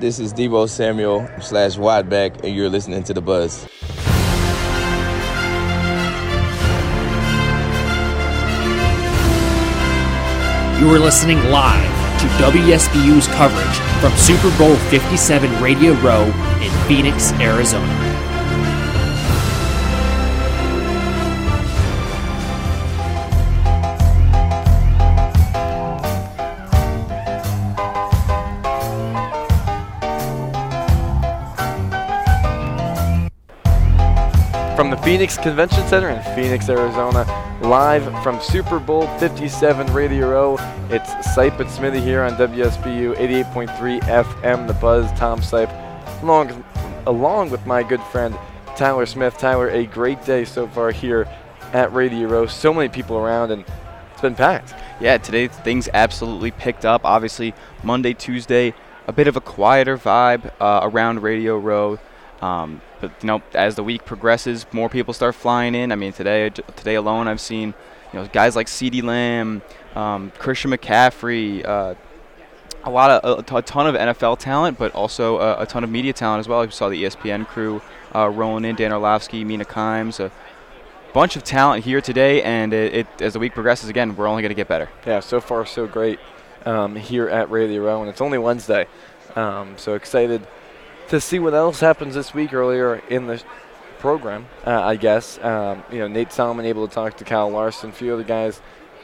This is Deebo Samuel slash Wideback, and you're listening to The Buzz. You are listening live to WSBU's coverage from Super Bowl 57 Radio Row in Phoenix, Arizona. Phoenix Convention Center in Phoenix, Arizona, live from Super Bowl 57 Radio Row, it's Sipe and Smithy here on WSBU 88.3 FM, The Buzz, Tom Sipe, along, along with my good friend Tyler Smith. Tyler, a great day so far here at Radio Row. So many people around, and it's been packed. Yeah, today things absolutely picked up. Obviously, Monday, Tuesday, a bit of a quieter vibe uh, around Radio Row. Um, but you know, as the week progresses, more people start flying in. I mean, today today alone, I've seen you know guys like CeeDee Lamb, um, Christian McCaffrey, uh, a lot of a, ton of NFL talent, but also a, a, ton of media talent as well. We saw the ESPN crew uh, rolling in, Dan Orlovsky, Mina Kimes, a bunch of talent here today. And it, it as the week progresses, again, we're only going to get better. Yeah, so far so great um, here at Radio Row, and it's only Wednesday, um, so excited to see what else happens this week earlier in the program, uh, I guess. Um, you know, Nate Solomon able to talk to Kyle Larson, a few other guys,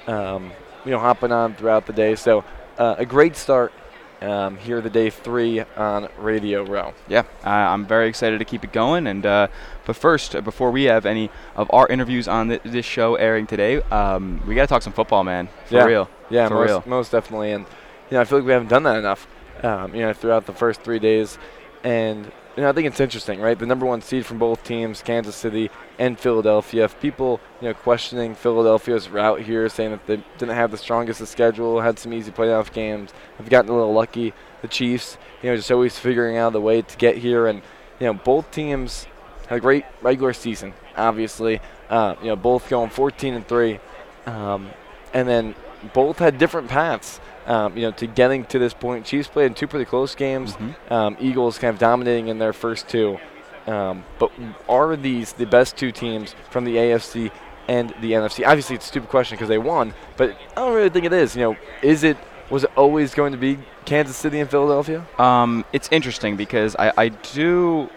um, you know, hopping on throughout the day. So uh, a great start um, here, the day three on Radio Row. Yeah, uh, I'm very excited to keep it going. And uh, but first, uh, before we have any of our interviews on th- this show airing today, um, we got to talk some football, man. For yeah. real. Yeah, for most, real. most definitely. And you know, I feel like we haven't done that enough. Um, you know, throughout the first three days. And you know, I think it's interesting, right? The number one seed from both teams, Kansas City and Philadelphia. If people, you know, questioning Philadelphia's route here, saying that they didn't have the strongest of schedule, had some easy playoff games, have gotten a little lucky. The Chiefs, you know, just always figuring out the way to get here, and you know, both teams had a great regular season. Obviously, uh, you know, both going 14 and three, um, and then both had different paths um, you know, to getting to this point. Chiefs played in two pretty close games. Mm-hmm. Um, Eagles kind of dominating in their first two. Um, but are these the best two teams from the AFC and the NFC? Obviously, it's a stupid question because they won, but I don't really think it is. You know, is it was it always going to be Kansas City and Philadelphia? Um, it's interesting because I, I do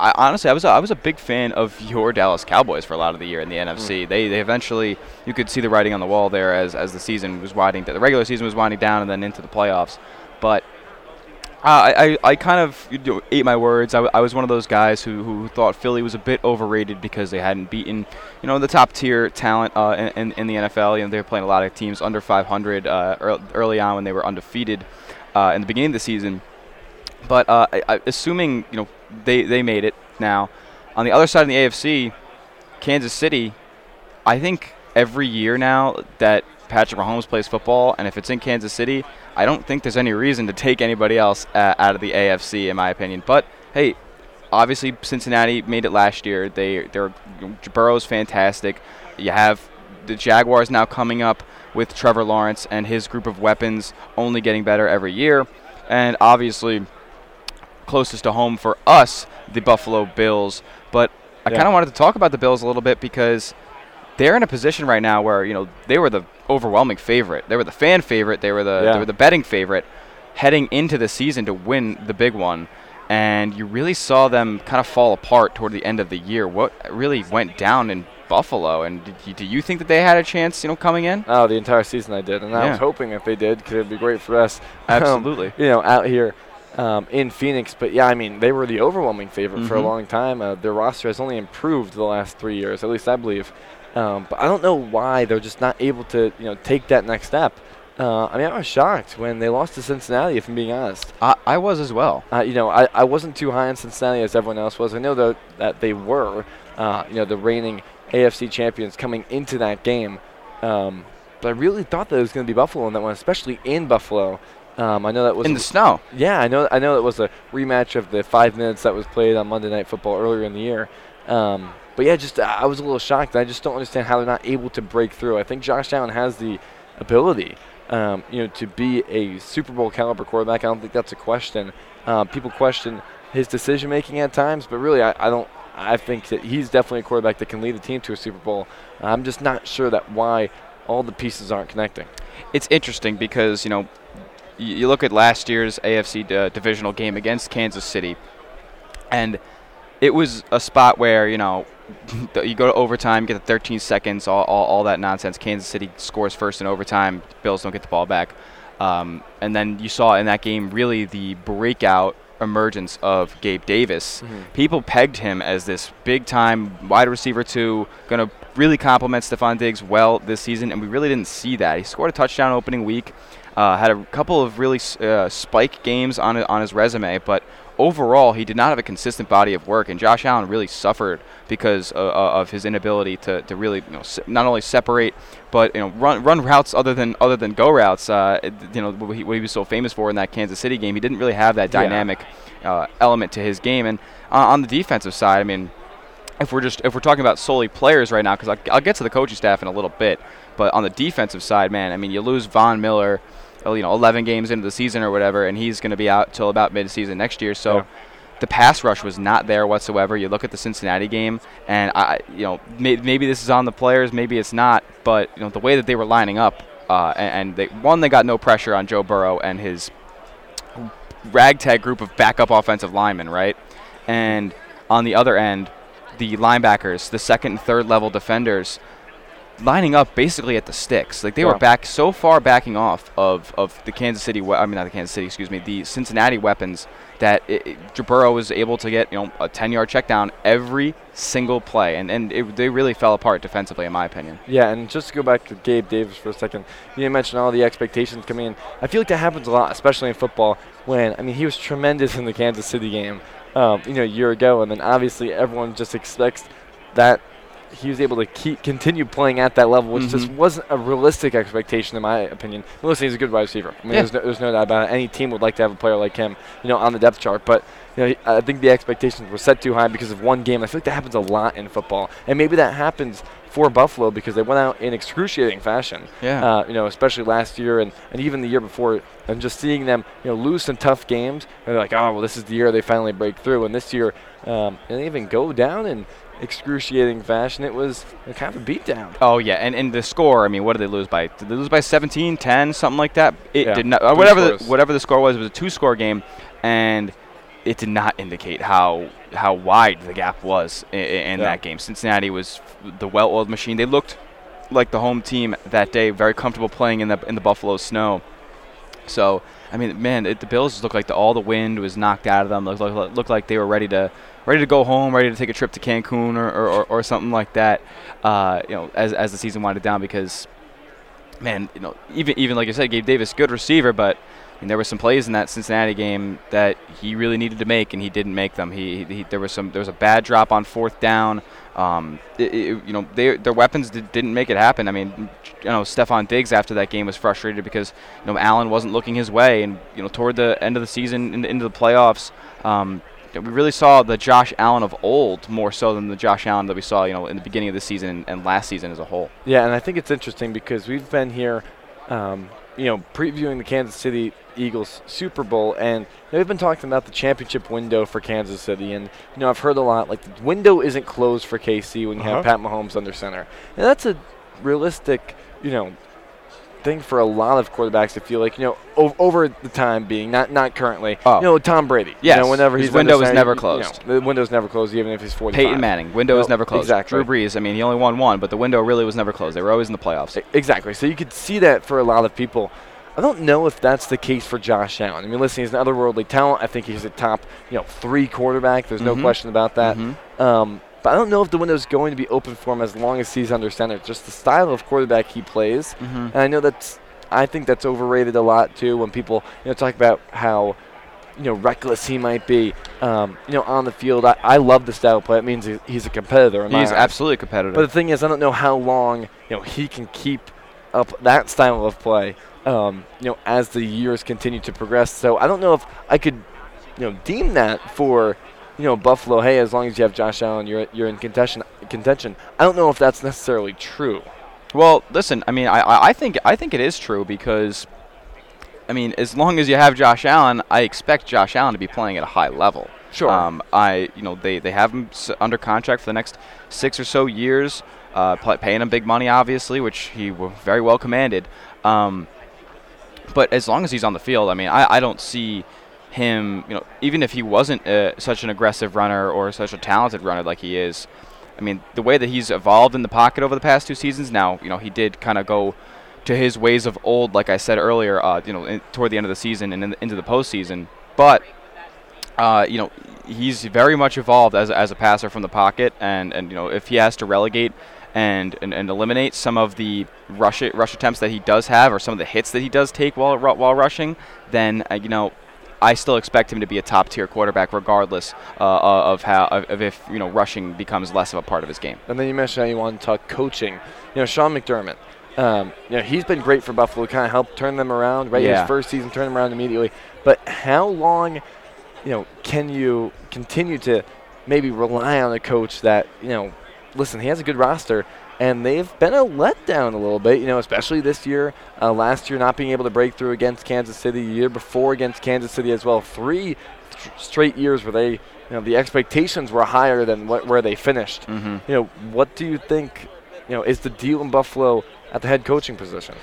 I, honestly, I was a, I was a big fan of your Dallas Cowboys for a lot of the year in the NFC. Mm. They they eventually you could see the writing on the wall there as as the season was winding the regular season was winding down and then into the playoffs. But uh, I, I, I kind of you know, ate my words. I, w- I was one of those guys who, who thought Philly was a bit overrated because they hadn't beaten, you know, the top tier talent uh, in, in, the NFL. You know, they were playing a lot of teams under 500 uh, early on when they were undefeated uh, in the beginning of the season. But uh, I, I, assuming you know they they made it now, on the other side of the AFC, Kansas City, I think every year now that Patrick Mahomes plays football, and if it's in Kansas City, I don't think there's any reason to take anybody else uh, out of the AFC, in my opinion. But hey, obviously Cincinnati made it last year. They they're Burrow's fantastic. You have the Jaguars now coming up with Trevor Lawrence and his group of weapons only getting better every year, and obviously closest to home for us, the Buffalo Bills. But I yeah. kind of wanted to talk about the Bills a little bit because they're in a position right now where you know they were the overwhelming favorite. They were the fan favorite. They were the yeah. they were the betting favorite heading into the season to win the big one. And you really saw them kind of fall apart toward the end of the year. What really went down in Buffalo? And you, do you think that they had a chance, you know, coming in? Oh, the entire season I did, and yeah. I was hoping if they did, because it'd be great for us. Absolutely. Um, you know, out here um, in Phoenix. But yeah, I mean, they were the overwhelming favorite mm-hmm. for a mm-hmm. long time. Uh, their roster has only improved the last three years, at least I believe. Um, but I don't know why they're just not able to, you know, take that next step. Uh, I mean, I was shocked when they lost to Cincinnati, if I'm being honest. I, I was as well. Uh, you know, I, I wasn't too high on Cincinnati as everyone else was. I know that, that they were, uh, you know, the reigning AFC champions coming into that game. Um, but I really thought that it was going to be Buffalo in that one, especially in Buffalo. Um, I know that was in the snow. Yeah, I know. I know it was a rematch of the five minutes that was played on Monday Night Football earlier in the year. Um, but yeah, just I was a little shocked. I just don't understand how they're not able to break through. I think Josh Allen has the ability, um, you know, to be a Super Bowl caliber quarterback. I don't think that's a question. Uh, people question his decision making at times, but really, I, I, don't. I think that he's definitely a quarterback that can lead a team to a Super Bowl. I'm just not sure that why all the pieces aren't connecting. It's interesting because you know, you, look at last year's AFC uh, divisional game against Kansas City, and it was a spot where you know you go to overtime, get the 13 seconds, all, all, all, that nonsense. Kansas City scores first in overtime. Bills don't get the ball back. Um, and then you saw in that game really the breakout emergence of Gabe Davis. Mm-hmm. People pegged him as this big time wide receiver two, going to really complement Stefon Diggs well this season, and we really didn't see that. He scored a touchdown opening week, uh, had a couple of really uh, spike games on, on his resume, but overall, he did not have a consistent body of work, and Josh Allen really suffered because uh, of his inability to, to really you know, not only separate but you know run run routes other than other than go routes. Uh, you know what he, what he, was so famous for in that Kansas City game. He didn't really have that dynamic yeah. uh, element to his game. And uh, on the defensive side, I mean, if we're just if we're talking about solely players right now, because I'll, I'll, get to the coaching staff in a little bit, but on the defensive side, man, I mean, you lose Von Miller you know 11 games into the season or whatever, and he's going to be out till about mid-season next year. So. Yeah. The pass rush was not there whatsoever. You look at the Cincinnati game, and I, you know, may, maybe this is on the players, maybe it's not. But you know, the way that they were lining up, uh, and, and they, one, they got no pressure on Joe Burrow and his ragtag group of backup offensive linemen, right? And on the other end, the linebackers, the second and third level defenders, lining up basically at the sticks. Like they yeah. were back so far backing off of, of the Kansas City, we- I mean not the Kansas City, excuse me, the Cincinnati weapons that it, it, Burrow was able to get you know a 10 yard check down every single play, and and it, they really fell apart defensively in my opinion. Yeah, and just to go back to Gabe Davis for a second, you mentioned all the expectations coming in. I feel like that happens a lot, especially in football. When I mean he was tremendous in the Kansas City game, um, you know, a year ago, and then obviously everyone just expects that he was able to keep continue playing at that level, which mm-hmm. just wasn't a realistic expectation in my opinion. Listen, he's a good wide receiver. I mean, yeah. there's, no, there's no doubt about it. Any team would like to have a player like him, you know, on the depth chart. But you know, I think the expectations were set too high because of one game. I feel like that happens a lot in football, and maybe that happens for Buffalo because they went out in excruciating fashion. Yeah. Uh, you know, especially last year and, and even the year before, and just seeing them, you know, lose some tough games. And they're like, oh, well, this is the year they finally break through. And this year, um, and they even go down and excruciating fashion. It was kind of a beatdown. Oh yeah, and, and the score. I mean, what did they lose by? Did they lose by 17, 10, something like that? It yeah. did not. Uh, whatever the, whatever the score was, it was a two-score game, and it did not indicate how how wide the gap was in, in yeah. that game. Cincinnati was the well-oiled machine. They looked like the home team that day, very comfortable playing in the in the Buffalo snow. So I mean, man, it, the Bills looked like the, all the wind was knocked out of them. Looked, looked, looked like they were ready to ready to go home, ready to take a trip to Cancun or, or, or, or something like that. Uh, you know, as as the season winded down, because man, you know, even even like I said, Gabe Davis, good receiver, but I mean, there were some plays in that Cincinnati game that he really needed to make, and he didn't make them. He, he there was some there was a bad drop on fourth down. Um, it, it, you know, they, their weapons did, not make it happen. I mean, you know, Stefon Diggs after that game was frustrated because you know Allen wasn't looking his way, and you know, toward the end of the season and into the playoffs. Um, we really saw the Josh Allen of old more so than the Josh Allen that we saw, you know, in the beginning of the season and, and last season as a whole. Yeah, and I think it's interesting because we've been here, um, you know, previewing the Kansas City Eagles Super Bowl, and you know, we've been talking about the championship window for Kansas City, and you know, I've heard a lot like the window isn't closed for KC when you uh-huh. have Pat Mahomes under center, and that's a realistic, you know, thing for a lot of quarterbacks to feel like you know over the time being not not currently. Oh. You know Tom Brady. Yes. You know, whenever his window is never closed. You know, the window's never closed even if he's 45. Peyton Manning window well, is never closed. Exactly. Drew Brees. I mean he only won one, but the window really was never closed. They were always in the playoffs. Exactly. So you could see that for a lot of people. I don't know if that's the case for Josh Allen. I mean, listen, he's an otherworldly talent. I think he's a top, you know, three quarterback. There's mm-hmm. no question about that. Mm-hmm. Um, but I don't know if the window is going to be open for him as long as he's under center. Just the style of quarterback he plays, mm-hmm. and I know that's I think that's overrated a lot too when people you know talk about how you know reckless he might be. Um, you know on the field, I, I love the style of play. It means he's a competitor. he's absolutely a competitor. But the thing is, I don't know how long you know he can keep up that style of play. Um, you know as the years continue to progress. So I don't know if I could you know deem that for you know Buffalo. Hey, as long as you have Josh Allen, you're you're in contention. Contention. I don't know if that's necessarily true. Well, listen. I mean, I, I think I think it is true because, I mean, as long as you have Josh Allen, I expect Josh Allen to be playing at a high level. Sure. Um, I you know they they have him s- under contract for the next six or so years, uh, paying him big money, obviously, which he w- very well commanded. Um, but as long as he's on the field, I mean, I, I don't see him, you know, even if he wasn't uh, such an aggressive runner or such a talented runner like he is, I mean, the way that he's evolved in the pocket over the past two seasons, now, you know, he did kind of go to his ways of old, like I said earlier, uh, you know, in, toward the end of the season and in, into the postseason. But, uh, you know, he's very much evolved as, as a passer from the pocket, and, and you know, if he has to relegate and, and, and eliminate some of the rush rush attempts that he does have, or some of the hits that he does take while while rushing, then uh, you know. I still expect him to be a top tier quarterback, regardless uh, of how of, if you know rushing becomes less of a part of his game. And then you mentioned how you want to talk coaching. You know, Sean McDermott. Um, you know, he's been great for Buffalo, kind of helped turn them around. Right, Yeah. his first season turned them around immediately. But how long, you know, can you continue to maybe rely on a coach that you know? Listen, he has a good roster, and they've been a letdown a little bit. You know, especially this year. Uh, last year, not being able to break through against Kansas City. The year before against Kansas City as well. Three th- straight years where they, you know, the expectations were higher than what, where they finished. Mm-hmm. You know, what do you think, you know, is the deal in Buffalo at the head coaching position?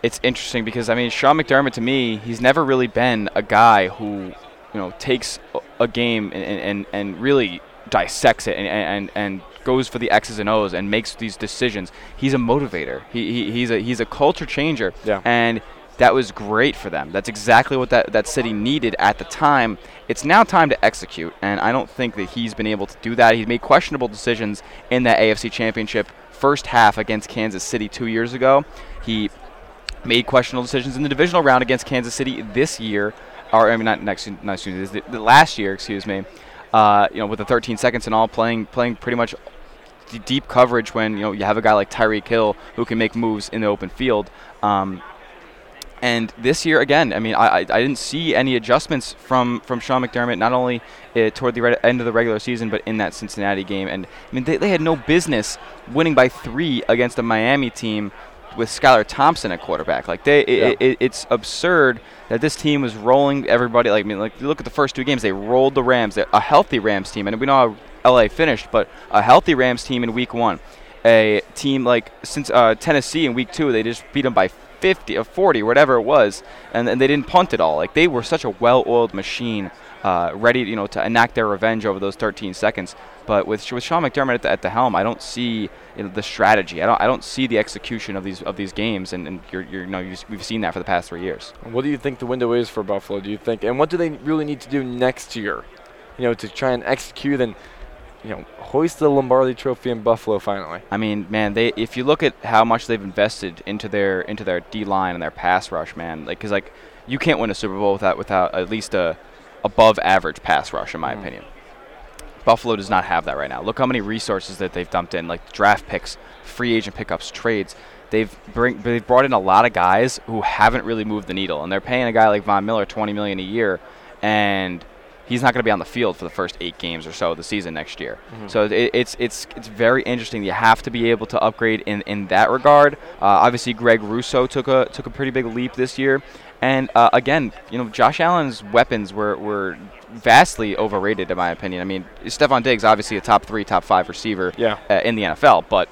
it's interesting because I mean Sean McDermott to me he's never really been a guy who you know takes a- a game and, and, and really dissects it and, and, and goes for the X's and O's and makes these decisions. He's a motivator. He, he, he's a he's a culture changer. Yeah. And that was great for them. That's exactly what that, that city needed at the time. It's now time to execute, and I don't think that he's been able to do that. He's made questionable decisions in that AFC Championship first half against Kansas City two years ago. He made questionable decisions in the divisional round against Kansas City this year, or I mean not next, not this- the, the last year, excuse me. Uh, you know, with the 13 seconds and all, playing playing pretty much d- deep coverage when you know you have a guy like Tyreek Hill who can make moves in the open field. Um, and this year again, I mean, I, I, didn't see any adjustments from, from Sean McDermott, not only uh, toward the re- end of the regular season, but in that Cincinnati game. And I mean, they, they had no business winning by three against a Miami team with Skylar Thompson at quarterback. Like they, Yeah. it, it, it's absurd that this team was rolling everybody. Like I mean, like you look at the first two games, they rolled the Rams, a healthy Rams team, and we know how LA finished, but a healthy Rams team in Week One. A team like since uh, Tennessee in Week Two, they just beat them by 50 or 40, whatever it was, and, and they didn't punt at all. Like they were such a well-oiled machine, uh, ready, you know, to enact their revenge over those 13 seconds. But with with Sean McDermott at the, at the helm, I don't see you know, the strategy. I don't I don't see the execution of these of these games, and, and you're, you're you know you we've seen that for the past three years. What do you think the window is for Buffalo? Do you think, and what do they really need to do next year, you know, to try and execute and, you know, hoist the Lombardi Trophy in Buffalo finally? I mean, man, they if you look at how much they've invested into their into their D line and their pass rush, man, like because like you can't win a Super Bowl without without at least a above average pass rush, in my Mhm. opinion. Buffalo does not have that right now. Look how many resources that they've dumped in, like draft picks, free agent pickups, trades. They've bring they've brought in a lot of guys who haven't really moved the needle, and they're paying a guy like Von Miller 20 million a year, and he's not going to be on the field for the first eight games or so of the season next year. So it, it's it's it's very interesting. You have to be able to upgrade in, in that regard. Uh, obviously, Greg Rousseau took a took a pretty big leap this year, and uh, again, you know, Josh Allen's weapons were were vastly overrated in my opinion. I mean, Stefon Diggs obviously a top three, top five receiver Yeah. uh, in the NFL, but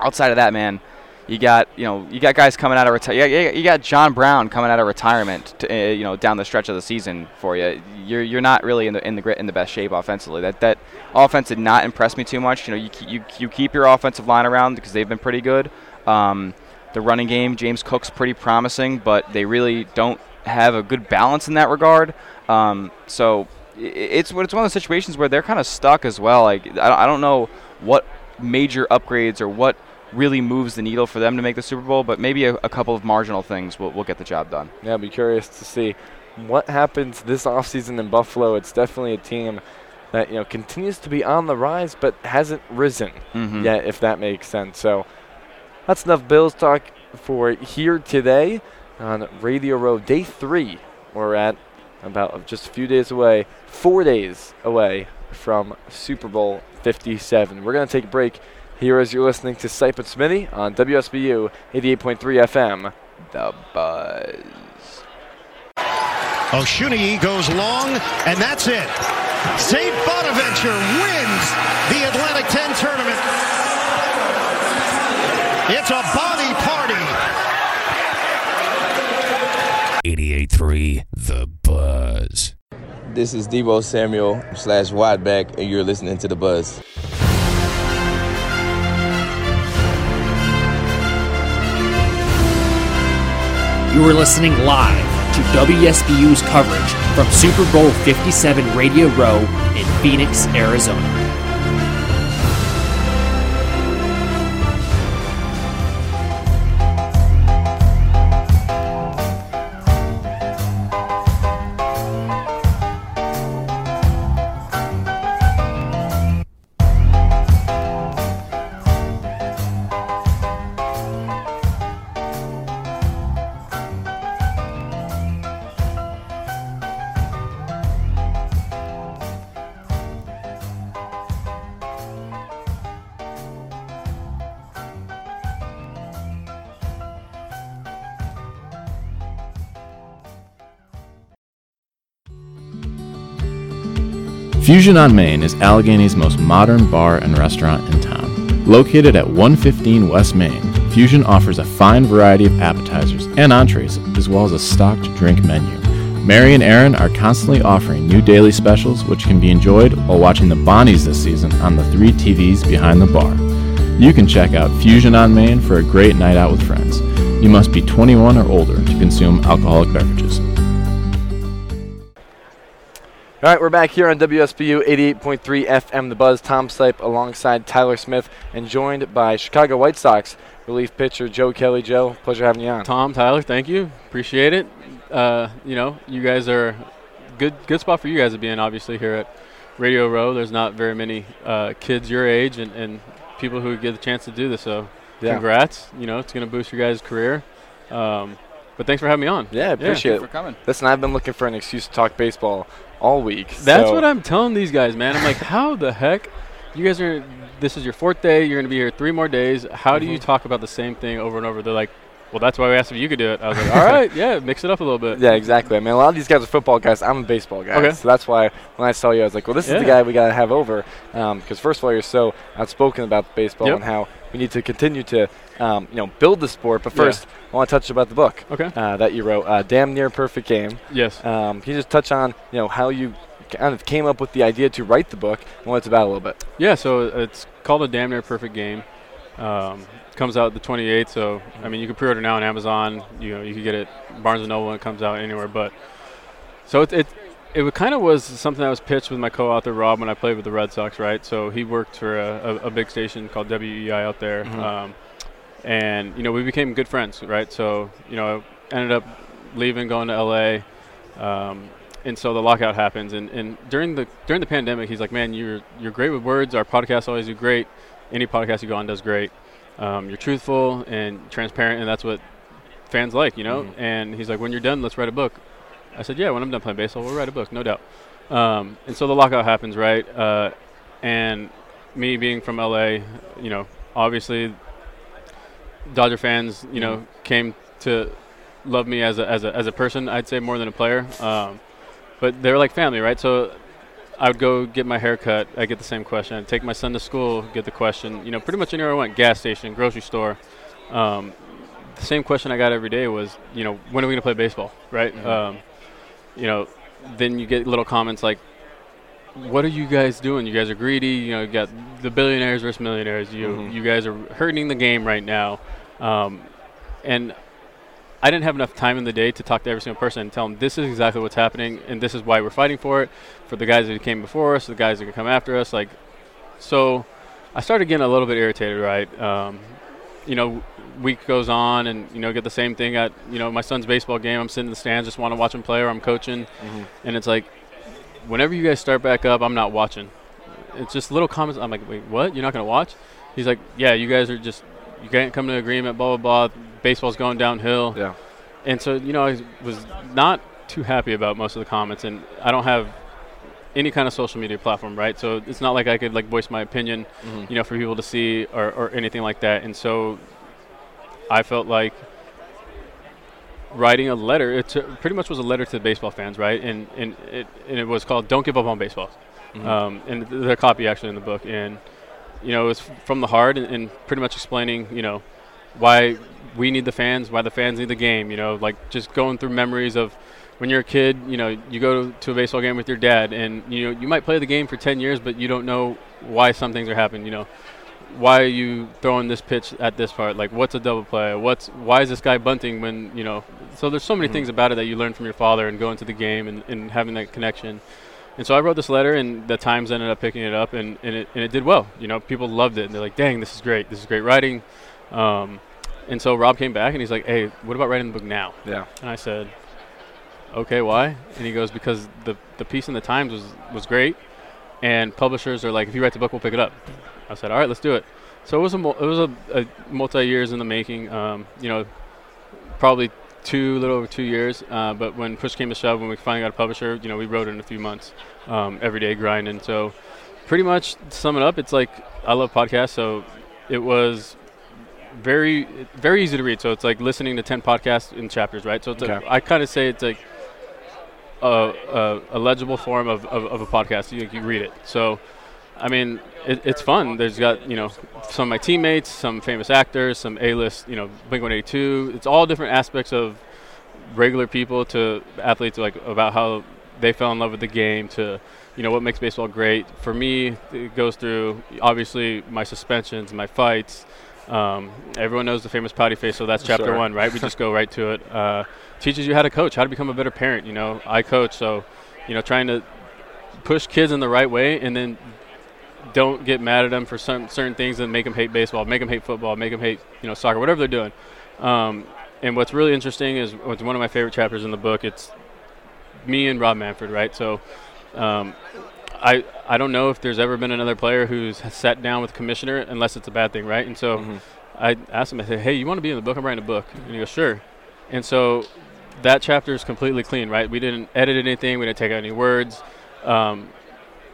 outside of that, man. You got you know you got guys coming out of retirement. You, you got John Brown coming out of retirement. To, uh, you know down the stretch of the season for you. You're you're not really in the in the grit in the best shape offensively. That that offense did not impress me too much. You know you you you keep your offensive line around because they've been pretty good. Um, the running game, James Cook's pretty promising, but they really don't have a good balance in that regard. Um, so it's it's one of those situations where they're kind of stuck as well. Like I don't know what major upgrades or what really moves the needle for them to make the Super Bowl, but maybe a, a couple of marginal things will, will get the job done. Yeah, I'll be curious to see what happens this offseason in Buffalo. It's definitely a team that, you know, continues to be on the rise but hasn't risen Mhm. yet, if that makes sense. So that's enough Bills talk for here today on Radio Row Day 3. We're at about just a few days away, four days away from Super Bowl 57. We're going to take a break here as you're listening to Sipe and Smitty on WSBU 88.3 FM. The Buzz. Oh, Osunniyi goes long, and that's it. St. Bonaventure wins the Atlantic 10 tournament. It's a body party. 88.3 The Buzz. This is Deebo Samuel slash Wideback, and you're listening to The Buzz. You are listening live to WSBU's coverage from Super Bowl 57 Radio Row in Phoenix, Arizona. Fusion on Main is Allegany's most modern bar and restaurant in town. Located at 115 West Main, Fusion offers a fine variety of appetizers and entrees, as well as a stocked drink menu. Mary and Aaron are constantly offering new daily specials, which can be enjoyed while watching the Bonnies this season on the three TVs behind the bar. You can check out Fusion on Main for a great night out with friends. You must be 21 or older to consume alcoholic beverages. All right, we're back here on WSBU 88.3 FM, The Buzz. Tom Sipe alongside Tyler Smith and joined by Chicago White Sox relief pitcher Joe Kelly. Joe, pleasure having you on. Tom, Tyler, thank you. Appreciate it. Uh, you know, you guys are good. Good spot for you guys to be in. Obviously, here at Radio Row, there's not very many uh, kids your age and, and people who get the chance to do this. So, Yeah. congrats. You know, it's going to boost your guys' career. Um, but thanks for having me on. Yeah, appreciate for it. For coming. Listen, I've been looking for an excuse to talk baseball all week. That's so- what I'm telling these guys, man. I'm like, how the heck? You guys are. This is your fourth day. You're going to be here three more days. How do Mm-hmm. you talk about the same thing over and over? They're like, well, that's why we asked if you could do it. I was like, all right, yeah, mix it up a little bit. Yeah, exactly. I mean, a lot of these guys are football guys. I'm a baseball guy. Okay. So that's why when I saw you, I was like, well, this is the guy we got to have over. Because, first of all, you're so outspoken about baseball Yep. and how we need to continue to, um, you know, build the sport. But Yeah. first, I want to touch about the book Okay. uh, that you wrote, uh, Damn Near Perfect Game. Yes. Um, can you just touch on, you know, how you kind of came up with the idea to write the book and what it's about a little bit? Yeah, so it's called a damn near perfect game. Um, comes out the 28th, so I mean you can pre-order now on Amazon. You know you can get it Barnes and Noble when it comes out anywhere. But so it it it kind of was something that was pitched with my co-author Rob when I played with the Red Sox, right? So he worked for a, a, a big station called WEEI out there, um, and you know we became good friends, right? So you know I ended up leaving, going to LA. Um, and so the lockout happens, and, and during the during the pandemic, he's like, "Man, you're you're great with words. Our podcasts always do great. Any podcast you go on does great. Um, you're truthful and transparent, and that's what fans like, you know." And he's like, "When you're done, let's write a book." I said, "Yeah, when I'm done playing baseball, we'll write a book, no doubt." Um, and so the lockout happens, right? Uh, and me being from LA, you know, obviously, Dodger fans, you know, came to love me as a as a as a person. I'd say more than a player. Um, but they're like family, right? So I would go get my hair cut. I get the same question. I'd take my son to school, get the question. You know, pretty much anywhere I went, gas station, grocery store. Um, the same question I got every day was, you know, when are we going to play baseball, right? Um, you know, then you get little comments like, what are you guys doing? You guys are greedy. You know, you got the billionaires versus millionaires. You you guys are hurting the game right now. Um, and I didn't have enough time in the day to talk to every single person and tell them this is exactly what's happening and this is why we're fighting for it. For the guys that came before us, the guys that can come after us, like, so I started getting a little bit irritated, right? Um, you know, week goes on and you know get the same thing at you know my son's baseball game. I'm sitting in the stands, just want to watch him play, or I'm coaching, and it's like, whenever you guys start back up, I'm not watching. It's just little comments. I'm like, wait, what? You're not gonna watch? He's like, yeah, you guys are just you can't come to an agreement. Blah blah blah. Baseball's going downhill. Yeah. And so you know I was not too happy about most of the comments, and I don't have any kind of social media platform, right? So it's not like I could like voice my opinion, Mhm. you know, for people to see or, or anything like that. And so I felt like writing a letter. It t- pretty much was a letter to the baseball fans, right? And and it and it was called "Don't Give Up on Baseball." Mhm. Um, and th- the copy actually in the book, and you know, it was f- from the heart, and, and pretty much explaining, you know, why we need the fans, why the fans need the game. You know, like just going through memories of when you're a kid. You know, you go to a baseball game with your dad, and you know, you might play the game for 10 years, but you don't know why some things are happening. You know, why are you throwing this pitch at this part? Like, what's a double play? What's why is this guy bunting when you know? So there's so many Mhm. things about it that you learn from your father and going to the game and, and having that connection. And so I wrote this letter, and the Times ended up picking it up, and, and, it, and it did well. You know, people loved it, and they're like, "Dang, this is great! This is great writing." Um, and so Rob came back, and he's like, "Hey, what about writing the book now?" Yeah. And I said, "Okay, why?" And he goes, "Because the the piece in the Times was was great, and publishers are like, if you write the book, we'll pick it up." I said, "All right, let's do it." So it was a mul- it was a, a multi years in the making. Um, you know, probably two, little over two years. Uh, but when push came to shove, when we finally got a publisher, you know, we wrote it in a few months, um, every day grinding. So pretty much to sum it up, it's like I love podcasts, so it was very very easy to read. So it's like listening to ten podcasts in chapters, right? So it's Okay. a, I kind of say it's like a, a, a legible form of, of, of a podcast. You, you read it. So I mean, it, it's fun. There's got you know some of my teammates, some famous actors, some A-list, you know, Blink 182. It's all different aspects of regular people to athletes, like about how they fell in love with the game to you know what makes baseball great. For me, it goes through obviously my suspensions, my fights. Um, everyone knows the famous pouty face, so that's chapter Sure. one, right? We just go right to it. Uh, teaches you how to coach, how to become a better parent. You know, I coach, so you know, trying to push kids in the right way, and then don't get mad at them for some certain things and make them hate baseball, make them hate football, make them hate you know soccer, whatever they're doing. Um, and what's really interesting is what's one of my favorite chapters in the book. It's me and Rob Manfred, right? So um, I I don't know if there's ever been another player who's sat down with commissioner unless it's a bad thing, right? And so Mhm. I asked him, I said, "Hey, you want to be in the book? I'm writing a book." And he goes, "Sure." And so that chapter is completely clean, right? We didn't edit anything, we didn't take out any words, um,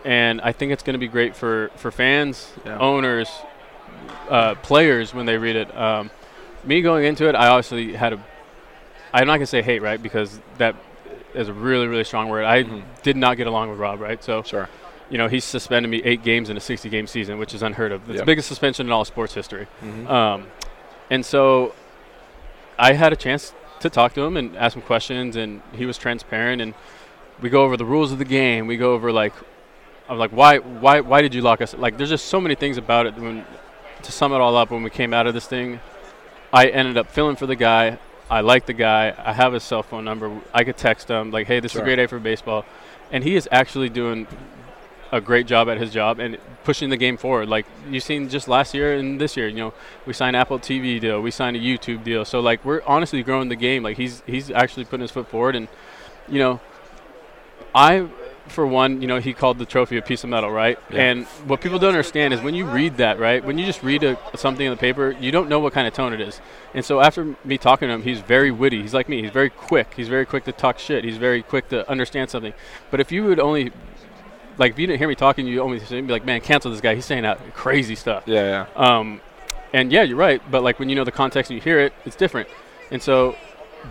and I think it's going to be great for for fans, Yeah. owners, uh, players when they read it. Um, me going into it, I obviously had a. I'm not gonna say hate, right? Because that is a really, really strong word. I Mhm. did not get along with Rob, right? So Sure. you know, he suspended me eight games in a 60 game season, which is unheard of. It's Yep. the biggest suspension in all sports history. Mhm. Um, and so I had a chance to talk to him and ask him questions, and he was transparent. And we go over the rules of the game. We go over like, I'm like, why, why, why did you lock us? Like, there's just so many things about it. When to sum it all up, when we came out of this thing, I ended up filling for the guy. I like the guy. I have his cell phone number. I could text him like, "Hey, this Sure. is a great day for baseball," and he is actually doing a great job at his job and pushing the game forward. Like you've seen just last year and this year, you know, we signed Apple TV deal, we signed a YouTube deal. So like we're honestly growing the game. Like he's he's actually putting his foot forward and you know, I for one, you know, he called the trophy a piece of metal, right? Yeah. And what people don't understand is when you read that, right? When you just read a, something in the paper, you don't know what kind of tone it is. And so after me talking to him, he's very witty. He's like me. He's very quick. He's very quick to talk shit. He's very quick to understand something. But if you would only like if you didn't hear me talking, you only be like, "Man, cancel this guy. He's saying out crazy stuff." Yeah, yeah. Um, and yeah, you're right. But like when you know the context and you hear it, it's different. And so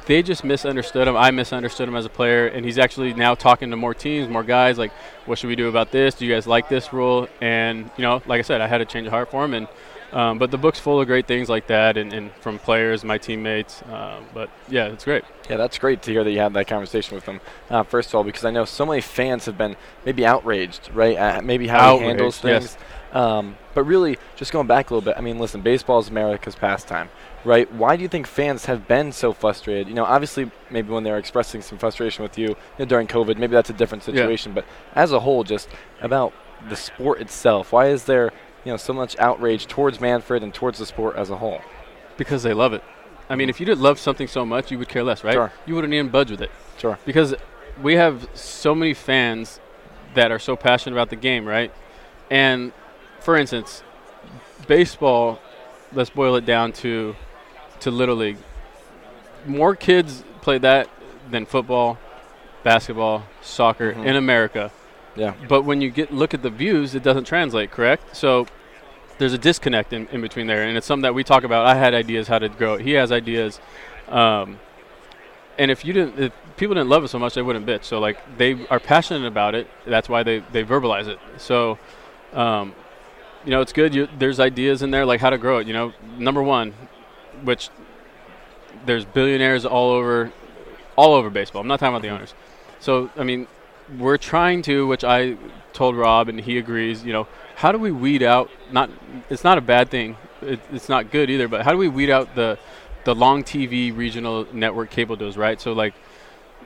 they just misunderstood him. I misunderstood him as a player, and he's actually now talking to more teams, more guys. Like, what should we do about this? Do you guys like this rule? And you know, like I said, I had to change of heart for him. And um, but the book's full of great things like that, and, and from players, my teammates. Uh, but yeah, it's great. Yeah, that's great to hear that you had that conversation with him. Uh, first of all, because I know so many fans have been maybe outraged, right? At maybe how he handles Outraged, things. Um, but really, just going back a little bit, I mean, listen, baseball is America's pastime, right? Why do you think fans have been so frustrated? You know, obviously, maybe when they're expressing some frustration with you, you know, during COVID, maybe that's a different Yeah. situation. But as a whole, just about the sport itself, why is there, you know, so much outrage towards Manfred and towards the sport as a whole? Because they love it. I mean, if you didn't love something so much, you would care less, right? Sure. You wouldn't even budge with it. Sure. Because we have so many fans that are so passionate about the game, right? And for instance, baseball, let's boil it down to to little league. More kids play that than football, basketball, soccer Mhm. in America. Yeah. But when you get look at the views, it doesn't translate, correct? So there's a disconnect in, in between there, and it's something that we talk about. I had ideas how to grow it. He has ideas, um, and if you didn't, if people didn't love it so much, they wouldn't bitch. So like they are passionate about it. That's why they they verbalize it. So. Um, you know, it's good. You, there's ideas in there like how to grow it. You know, number one, which there's billionaires all over, all over baseball. I'm not talking about the owners. So I mean, we're trying to, which I told Rob and he agrees. You know, how do we weed out? Not, it's not a bad thing. It, it's not good either. But how do we weed out the, the long TV regional network cable deals? Right. So like,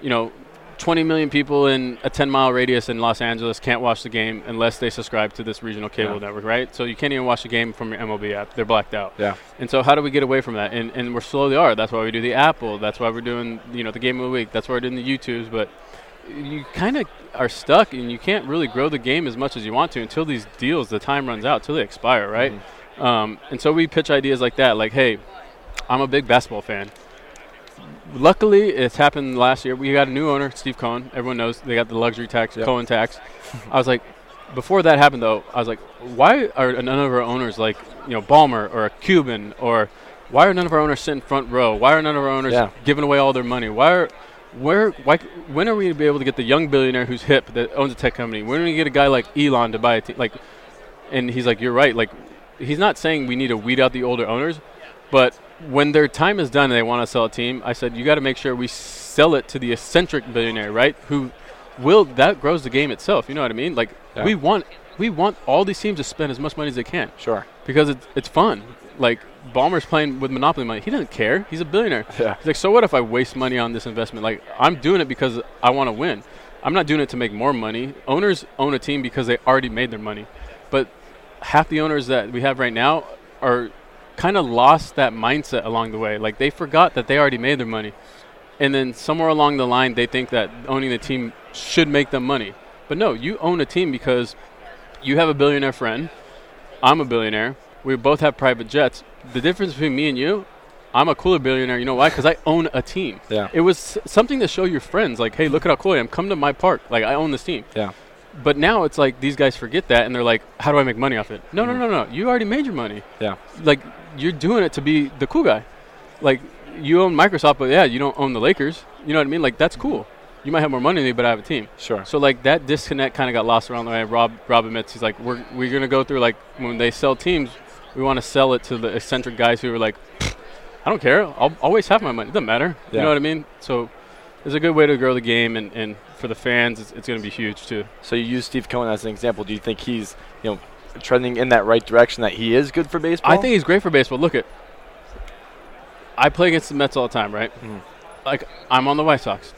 you know, 20 million people in a 10 mile radius in Los Angeles can't watch the game unless they subscribe to this regional cable Yeah. network, right? So you can't even watch the game from your MLB app. They're blacked out. Yeah. And so how do we get away from that? And, and we're slowly are. That's why we do the Apple. That's why we're doing, you know, the game of the week. That's why we're doing the YouTubes. But you kind of are stuck and you can't really grow the game as much as you want to until these deals, the time runs out, till they expire, right? Um, and so we pitch ideas like that, like, hey, I'm a big basketball fan. Luckily, it's happened last year. We got a new owner, Steve Cohen. Everyone knows they got the luxury tax, Cohen tax. I was like, before that happened though, I was like, why are none of our owners like, you know, Ballmer or a Cuban or why are none of our owners sitting front row? Why are none of our owners Yeah. giving away all their money? Why are where why when are we going to be able to get the young billionaire who's hip that owns a tech company? When are we gonna get a guy like Elon to buy a team? Like, and he's like, you're right. Like, he's not saying we need to weed out the older owners, but when their time is done and they want to sell a team, I said you got to make sure we sell it to the eccentric billionaire, right? Who will that grows the game itself. You know what I mean? Like Yeah. we want we want all these teams to spend as much money as they can Sure. because it's it's fun. Like Ballmer's playing with monopoly money. He doesn't care. He's a billionaire. Yeah. He's like, so what if I waste money on this investment? Like I'm doing it because I want to win. I'm not doing it to make more money. Owners own a team because they already made their money, but half the owners that we have right now are kind of lost that mindset along the way. Like they forgot that they already made their money. And then somewhere along the line they think that owning the team should make them money. But no, you own a team because you have a billionaire friend. I'm a billionaire. We both have private jets. The difference between me and you, I'm a cooler billionaire. You know why? Because I own a team. Yeah. It was something to show your friends, like, hey, look at how cool I am. Come to my park. Like, I own this team. Yeah. But now it's like these guys forget that and they're like, how do I make money off it? No, no, mm. no, no. You already made your money. Yeah. Like, you're doing it to be the cool guy. Like, you own Microsoft, but yeah, you don't own the Lakers. You know what I mean? Like, that's cool. You might have more money than me, but I have a team. Sure. So like that disconnect kind of got lost around the way. Rob Rob admits he's like we're we're gonna go through like when they sell teams, we want to sell it to the eccentric guys who are like, I don't care. I'll always have my money. It doesn't matter. You know what I mean? So it's a good way to grow the game, and, and for the fans, it's, it's gonna be huge too. So you use Steve Cohen as an example. Do you think he's, you know, trending in that right direction that he is good for baseball? I think he's great for baseball. Look at. I play against the Mets all the time, right? Mhm. Like I'm on the White Sox,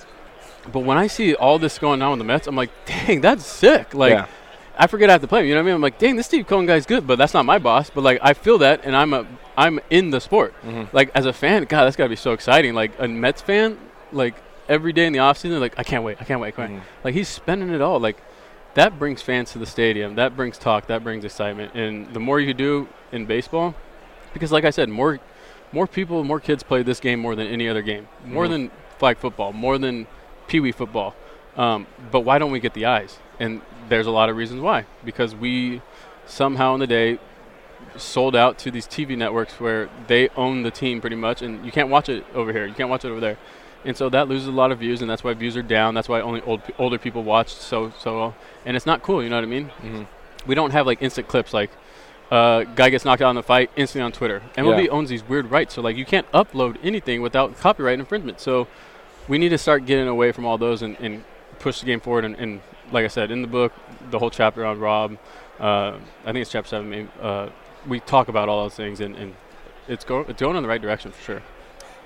but when I see all this going on with the Mets, I'm like, dang, that's sick. Like. Yeah. I forget I have to play him. You know what I mean? I'm like, dang, this Steve Cohen guy's good, but that's not my boss. But like, I feel that, and I'm a, I'm in the sport. Mhm. Like as a fan, God, that's gotta be so exciting. Like a Mets fan, like every day in the offseason, like I can't wait, I can't wait, I can't. Mhm. Like he's spending it all. Like that brings fans to the stadium. That brings talk. That brings excitement. And the more you do in baseball, because like I said, more, more people, more kids play this game more than any other game. More Mhm. than flag football. More than pee wee football. Um, but why don't we get the eyes? And there's a lot of reasons why. Because we somehow in the day sold out to these TV networks where they own the team pretty much, and you can't watch it over here. You can't watch it over there. And so that loses a lot of views, and that's why views are down. That's why only old, older people watch so so. And it's not cool. You know what I mean? Mhm. We don't have like instant clips like. Uh, guy gets knocked out in the fight instantly on Twitter. MLB Yeah. owns these weird rights, so like you can't upload anything without copyright infringement. So we need to start getting away from all those and, and push the game forward. And, and like I said, in the book, the whole chapter on Rob, uh, I think it's chapter seven. Maybe, uh, we talk about all those things, and, and it's going it's going in the right direction for sure.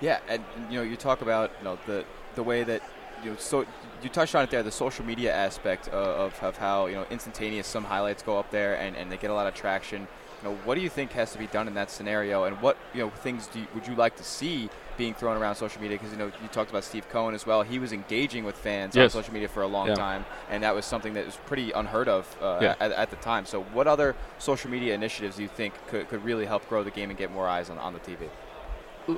Yeah, and you know, you talk about you know the the way that you know so you touched on it there, the social media aspect of, of, of how you know instantaneous some highlights go up there and, and they get a lot of traction. You know, what do you think has to be done in that scenario, and what you know things do you, would you like to see being thrown around social media? Because you know you talked about Steve Cohen as well. He was engaging with fans on social media for a long Yeah. time, and that was something that was pretty unheard of uh, Yeah. at, at the time. So, what other social media initiatives do you think could, could really help grow the game and get more eyes on, on the TV?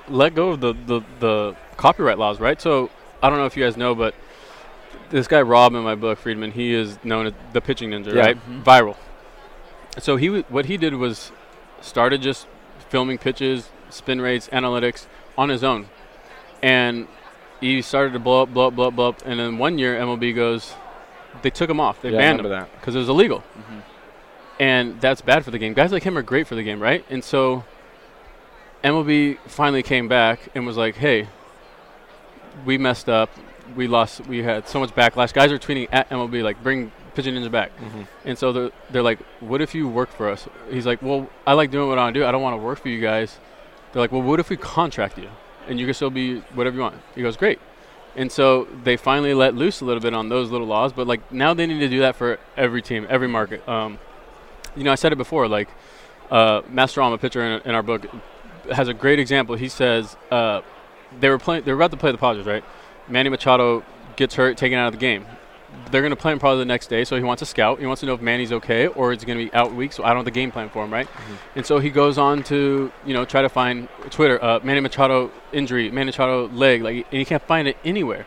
Let go of the, the, the copyright laws, right? So I don't know if you guys know, but this guy Rob in my book, Friedman, he is known as the pitching ninja, Yeah. right? Viral. So he w- what he did was started just filming pitches, spin rates, analytics on his own, and he started to blow up, blow up, blow up, blow up. And then one year MLB goes, they took him off, they Yeah, banned him because it was illegal, and that's bad for the game. Guys like him are great for the game, right? And so MLB finally came back and was like, hey, we messed up. We lost. We had so much backlash. Guys are tweeting at MLB like, bring Pitching Ninja back. And so they're, they're like, what if you work for us? He's like, well, I like doing what I want to do. I don't want to work for you guys. They're like, well, what if we contract you and you can still be whatever you want? He goes, great. And so they finally let loose a little bit on those little laws, but like now they need to do that for every team, every market. Um, you know, I said it before. Like uh, Masterom, a pitcher in, in our book, has a great example. He says uh, they were playing. They were about to play the Padres, right? Manny Machado gets hurt, taken out of the game. They're going to play him probably the next day, so he wants a scout. He wants to know if Manny's okay or is going to be out week. So I don't have the game plan for him, right? And so he goes on to you know try to find Twitter uh, Manny Machado injury, Manny Machado leg, like, and he can't find it anywhere.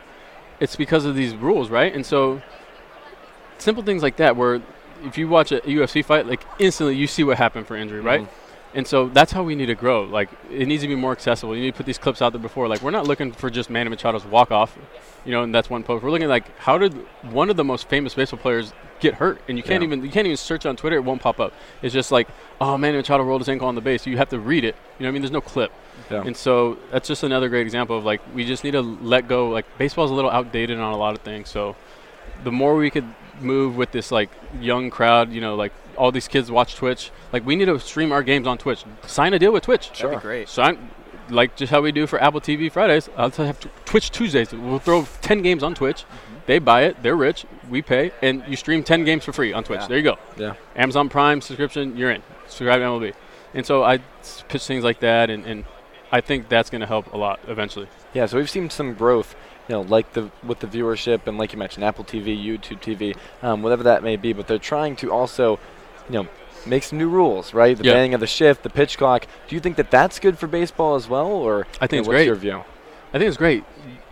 It's because of these rules, right? And so simple things like that, where if you watch a UFC fight, like instantly you see what happened for injury, right? And so that's how we need to grow. Like it needs to be more accessible. You need to put these clips out there before. Like we're not looking for just Manny Machado's walk off, you know, and that's one post. We're looking like how did one of the most famous baseball players get hurt? And you can't Yeah. even you can't even search on Twitter. It won't pop up. It's just like oh Manny Machado rolled his ankle on the base. You have to read it. You know what I mean? There's no clip. Yeah. And so that's just another great example of like we just need to let go. Like baseball's a little outdated on a lot of things. So the more we could move with this like young crowd, you know, like all these kids watch Twitch. Like we need to stream our games on Twitch. Sign a deal with Twitch. That'd be great. Sign like just how we do for Apple TV Fridays. I'll t- have t- Twitch Tuesdays. We'll throw 10 games on Twitch. They buy it. They're rich. We pay, and you stream 10 games for free on Twitch. Yeah. There you go. Yeah. Amazon Prime subscription, you're in. Subscribe to MLB. And so I pitch things like that, and, and I think that's going to help a lot eventually. Yeah, so we've seen some growth, you know, like the with the viewership and like you mentioned, Apple TV, YouTube TV, um, whatever that may be. But they're trying to also, you know, make some new rules, right? The Yeah. banning of the shift, the pitch clock. Do you think that that's good for baseball as well, or I think you know, it's what's great. your view? I think it's great.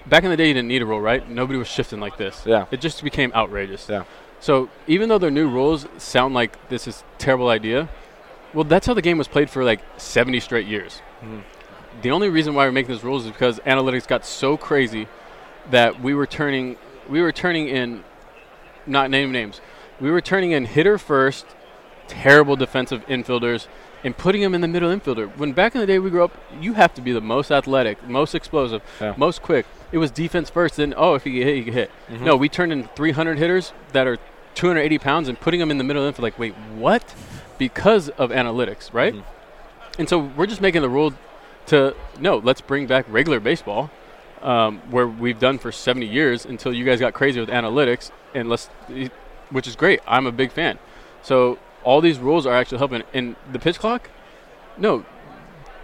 Back in the day, you didn't need a rule, right? Nobody was shifting like this. Yeah. It just became outrageous. Yeah. So even though their new rules sound like this is a terrible idea, well, that's how the game was played for like 70 straight years. Mhm. The only reason why we're making these rules is because analytics got so crazy that we were turning we were turning in not name names. We were turning in hitter first, terrible defensive infielders, and putting them in the middle infielder. When back in the day we grew up, you have to be the most athletic, most explosive, Yeah. most quick. It was defense first, then oh, if you get hit, you get hit. Mm-hmm. No, we turned in 300 hitters that are 280 pounds and putting them in the middle infield. Like, wait, what? Because of analytics, right? Mhm. And so we're just making the rule to no, let's bring back regular baseball, um, where we've done for 70 years until you guys got crazy with analytics, and let's, which is great. I'm a big fan. So all these rules are actually helping. And the pitch clock, no,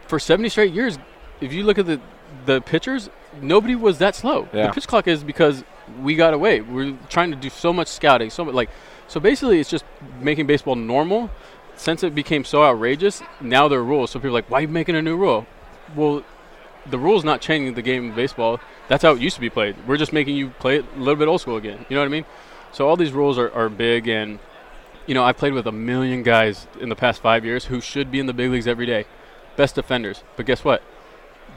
for 70 straight years, if you look at the the pitchers, nobody was that slow. Yeah. The pitch clock is because we got away. We're trying to do so much scouting, so much like, so basically, it's just making baseball normal. Since it became so outrageous, now there are rules. So people are like, why are you making a new rule? Well, the rule's not changing the game of baseball. That's how it used to be played. We're just making you play it a little bit old school again. You know what I mean? So all these rules are, are big, and you know I've played with a million guys in the past five years who should be in the big leagues every day, best defenders. But guess what?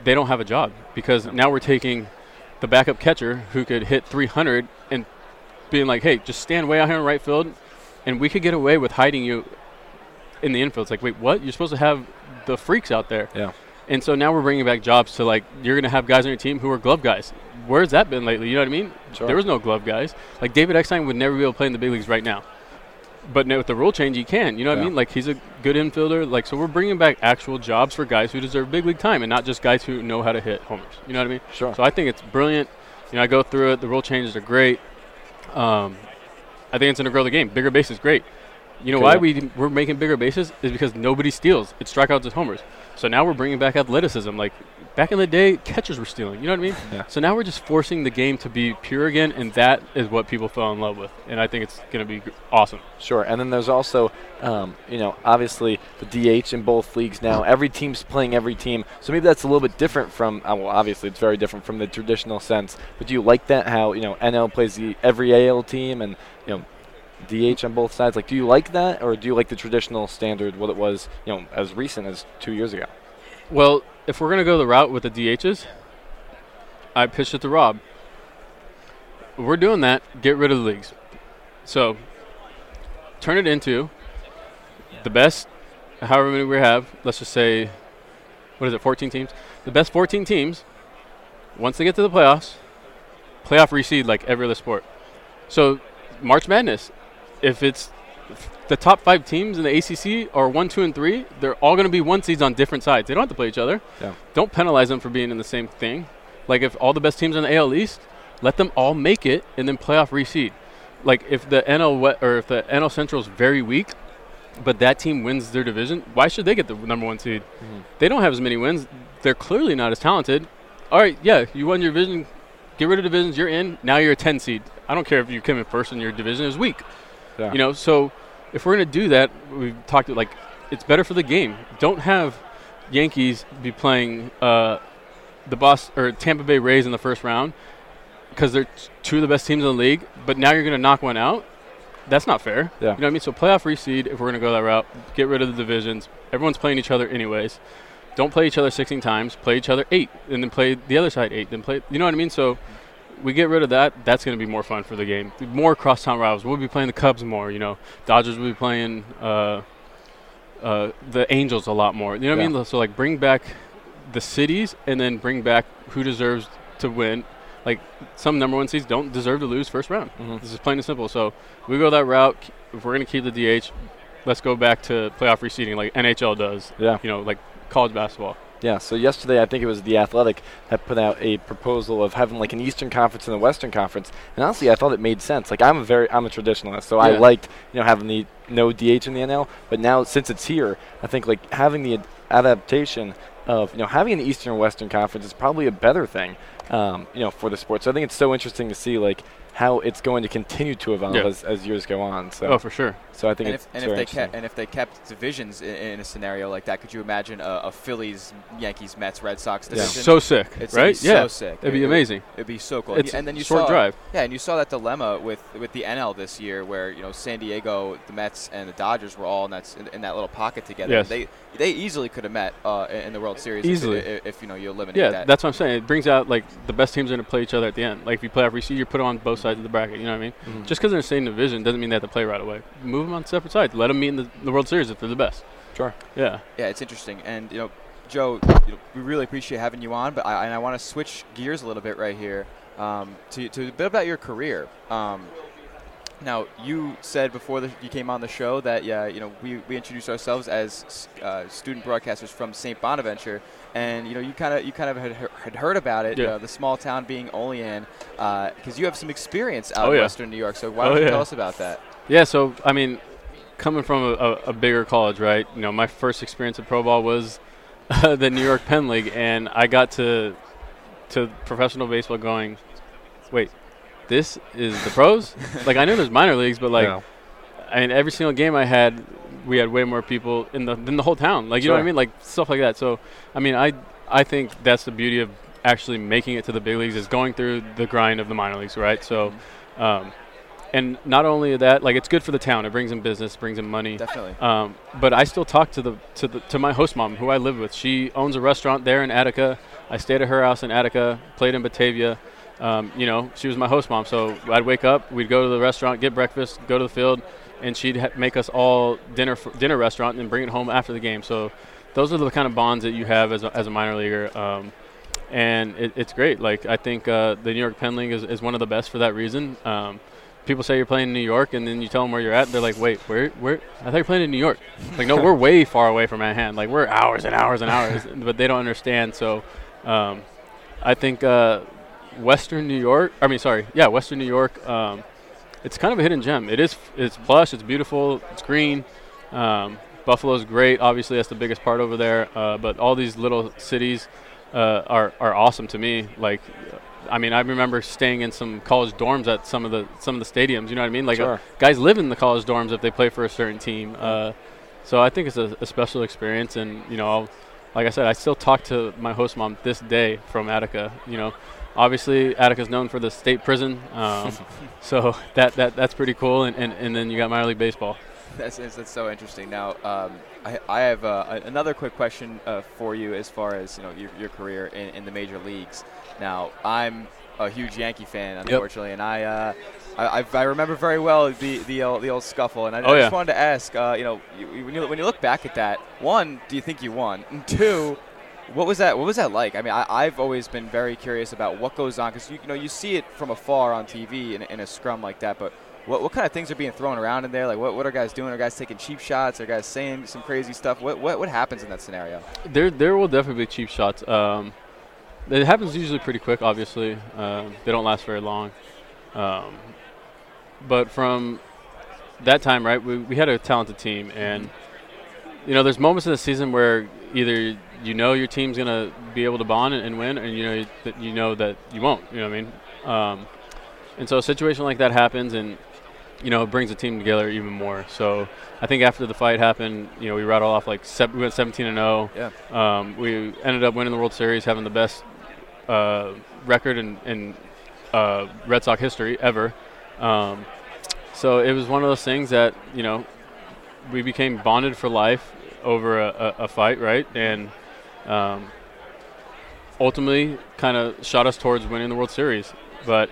They don't have a job because now we're taking the backup catcher who could hit 300 and being like, hey, just stand way out here in right field, and we could get away with hiding you in the infield. It's like, wait, what? You're supposed to have the freaks out there. Yeah. And so now we're bringing back jobs to like you're gonna have guys on your team who are glove guys. Where's that been lately? You know what I mean? Sure. There was no glove guys. Like David Eckstein would never be able to play in the big leagues right now. But now with the rule change, he can. You know what I mean? Like he's a good infielder. Like so, we're bringing back actual jobs for guys who deserve big league time, and not just guys who know how to hit homers. You know what I mean? Sure. So I think it's brilliant. You know, I go through it. The rule changes are great. Um, I think it's going to grow the game. Bigger bases, great. You know Okay, why we we're making bigger bases is because nobody steals. It's strikeouts, it's homers. So now we're bringing back athleticism. Like back in the day, catchers were stealing. You know what I mean? Yeah. So now we're just forcing the game to be pure again, and that is what people fell in love with. And I think it's going to be awesome. Sure, and then there's also, um, you know, obviously the DH in both leagues now. Every team's playing every team, so maybe that's a little bit different from. Uh, well, obviously it's very different from the traditional sense. But do you like that? How you know NL plays the every AL team and you know DH on both sides. Like, do you like that, or do you like the traditional standard, what it was, you know, as recent as two years ago? Well, if we're going to go the route with the DHs, I pitched it to Rob. If we're doing that, get rid of the leagues. So, turn it into the best, however many we have. Let's just say, what is it, 14 teams? The best 14 teams, once they get to the playoffs, playoff reseed like every other sport. So, March Madness, if it's the top five teams in the ACC are one, two, and three. They're all going to be one seeds on different sides. They don't have to play each other. Yeah. Don't penalize them for being in the same thing. Like if all the best teams in the AL East, let them all make it and then playoff reseed. Like if the NL we- or if the NL Central is very weak, but that team wins their division, why should they get the number one seed? Mm-hmm. They don't have as many wins. They're clearly not as talented. All right, yeah, you won your division. Get rid of divisions. You're in. Now you're a 10 seed. I don't care if you came in first and your division is weak. Yeah. You know, so if we're going to do that, we've talked like it's better for the game. Don't have Yankees be playing uh, the boss or Tampa Bay Rays in the first round because they're t- two of the best teams in the league. But now you're going to knock one out. That's not fair. Yeah. You know what I mean? So playoff reseed. If we're going to go that route, get rid of the divisions. Everyone's playing each other anyways. Don't play each other 16 times. Play each other eight, and then play the other side eight. Then play. You know what I mean? So we get rid of that, that's going to be more fun for the game. More crosstown rivals. We'll be playing the Cubs more. You know, Dodgers will be playing uh, uh, the Angels a lot more. You know what I mean? So like, bring back the cities, and then bring back who deserves to win. Like some number one seeds don't deserve to lose first round. Mhm. This is plain and simple. So we go that route. If we're going to keep the DH, let's go back to playoff reseeding like NHL does. Yeah. You know, like college basketball. Yeah, so yesterday I think it was the Athletic that put out a proposal of having like an Eastern Conference and a Western Conference, and honestly I thought it made sense. Like I'm a very I'm a traditionalist, so I liked you know having the no DH in the NL, but now since it's here, I think like having the ad- adaptation of you know having an Eastern and Western Conference is probably a better thing, um, you know, for the sport. So I think it's so interesting to see like how it's going to continue to evolve Yeah. as, as years go on. So Oh, for sure. So I think And it's, if, and it's if they kept and if they kept divisions in, in a scenario like that, could you imagine a, a Phillies, Yankees, Mets, Red Sox Yeah. So sick, It's right? It'd be yeah. so sick. It'd be It- it would- amazing. It'd be so cool. It's and then you short saw, drive. Yeah, and you saw that dilemma with with the NL this year, where you know San Diego, the Mets, and the Dodgers were all in that in, in that little pocket together. Yes. They they easily could have met uh, in in the World Series Easily. if, if, you know you eliminate Yeah, that. that's what I'm saying. It brings out like the best teams are going to play each other at the end. Like if you play off reseed, you put them on both sides of the bracket. You know what I mean? Mhm. Just because they're in the same division doesn't mean they have to play right away. Move them on separate sides. Let them meet in the, the World Series if they're the best. Sure. Yeah. Yeah, it's interesting, and you know, Joe, you know, we really appreciate having you on. But I, and I want to switch gears a little bit right here um, to to a bit about your career. Um, now, you said before the, you came on the show that yeah, you know, we, we introduced ourselves as uh, student broadcasters from St. Bonaventure, and you know, you kind of you kind of had, had heard about it, Yeah. uh, the small town being only in, because you have some experience out Oh, in yeah. Western New York. So why Oh, don't you yeah. tell us about that? Yeah. So I mean, coming from a, a, a bigger college, right? You know, my first experience at pro ball was the New York Penn League, and I got to to professional baseball going. Wait, this is the pros? like I knew there's minor leagues, but like Yeah. I mean, every single game I had, we had way more people in the than the whole town. Like you know what I mean, like stuff like that. So, I mean, I I think that's the beauty of actually making it to the big leagues is going through the grind of the minor leagues, right? So, um, and not only that, like it's good for the town. It brings in business, brings in money. Definitely. Um, but I still talk to the to the to my host mom, who I live with. She owns a restaurant there in Attica. I stayed at her house in Attica, played in Batavia. Um, you know, she was my host mom. So I'd wake up, we'd go to the restaurant, get breakfast, go to the field, and she'd ha- make us all dinner for, dinner restaurant and bring it home after the game. So those are the kind of bonds that you have as a, as a minor leaguer. Um, and it, it's great. Like I think uh, the New York Penn League is, is one of the best for that reason. Um, people say you're playing in New York, and then you tell them where you're at. They're like, "Wait, where? Where? I thought you're playing in New York." Like, no, we're way far away from Manhattan. Like, we're hours and hours and hours, but they don't understand. So, um, I think uh, Western New York. I mean, sorry, yeah, Western New York. Um, it's kind of a hidden gem. It is. It's plush. It's beautiful. It's green. Um, Buffalo's great. Obviously, that's the biggest part over there. Uh, but all these little cities uh, are are awesome to me. Like, I mean, I remember staying in some college dorms at some of the some of the stadiums. You know what I mean? Like, uh, Sure. guys live in the college dorms if they play for a certain team. Uh, so I think it's a, a special experience, and you know, I'll, like I said, I still talk to my host mom this day from Attica. You know, obviously Attica's known for the state prison, um, so that, that that's pretty cool. And, and, and then you got minor league baseball. That's, that's, that's so interesting. Now, um, I, I have uh, another quick question uh, for you as far as you know your, your career in, in the major leagues. Now, I'm a huge Yankee fan, unfortunately, and I, uh, I I've- remember very well the the old, the old scuffle. And I, Oh, I just yeah. wanted to ask, uh, you know, you, you- when you when you look back at that, one, do you think you won? And two. What was that? What was that like? I mean, I, I've always been very curious about what goes on because you, you know you see it from afar on TV in, in a scrum like that, but what, what kind of things are being thrown around in there? Like, what, what are guys doing? Are guys taking cheap shots? Are guys saying some crazy stuff? What, what, what happens in that scenario? There there will definitely be cheap shots. Um, it happens usually pretty quick. Obviously, um, they don't last very long. Um, but from that time, right, we, we had a talented team, and you know, there's moments in the season where either you know your team's gonna be able to bond and, and win, and you know that you know that you won't. You know what I mean? Um, and so a situation like that happens, and you know, it brings the team together even more. So I think after the fight happened, you know, we rattled off like se- we went 17 and 0. Yeah. Um, we ended up winning the World Series, having the best uh, record in, in uh, Red Sox history ever. Um, so it was one of those things that you know we became bonded for life over a, a, a fight, right? And um, ultimately, kind of shot us towards winning the World Series. But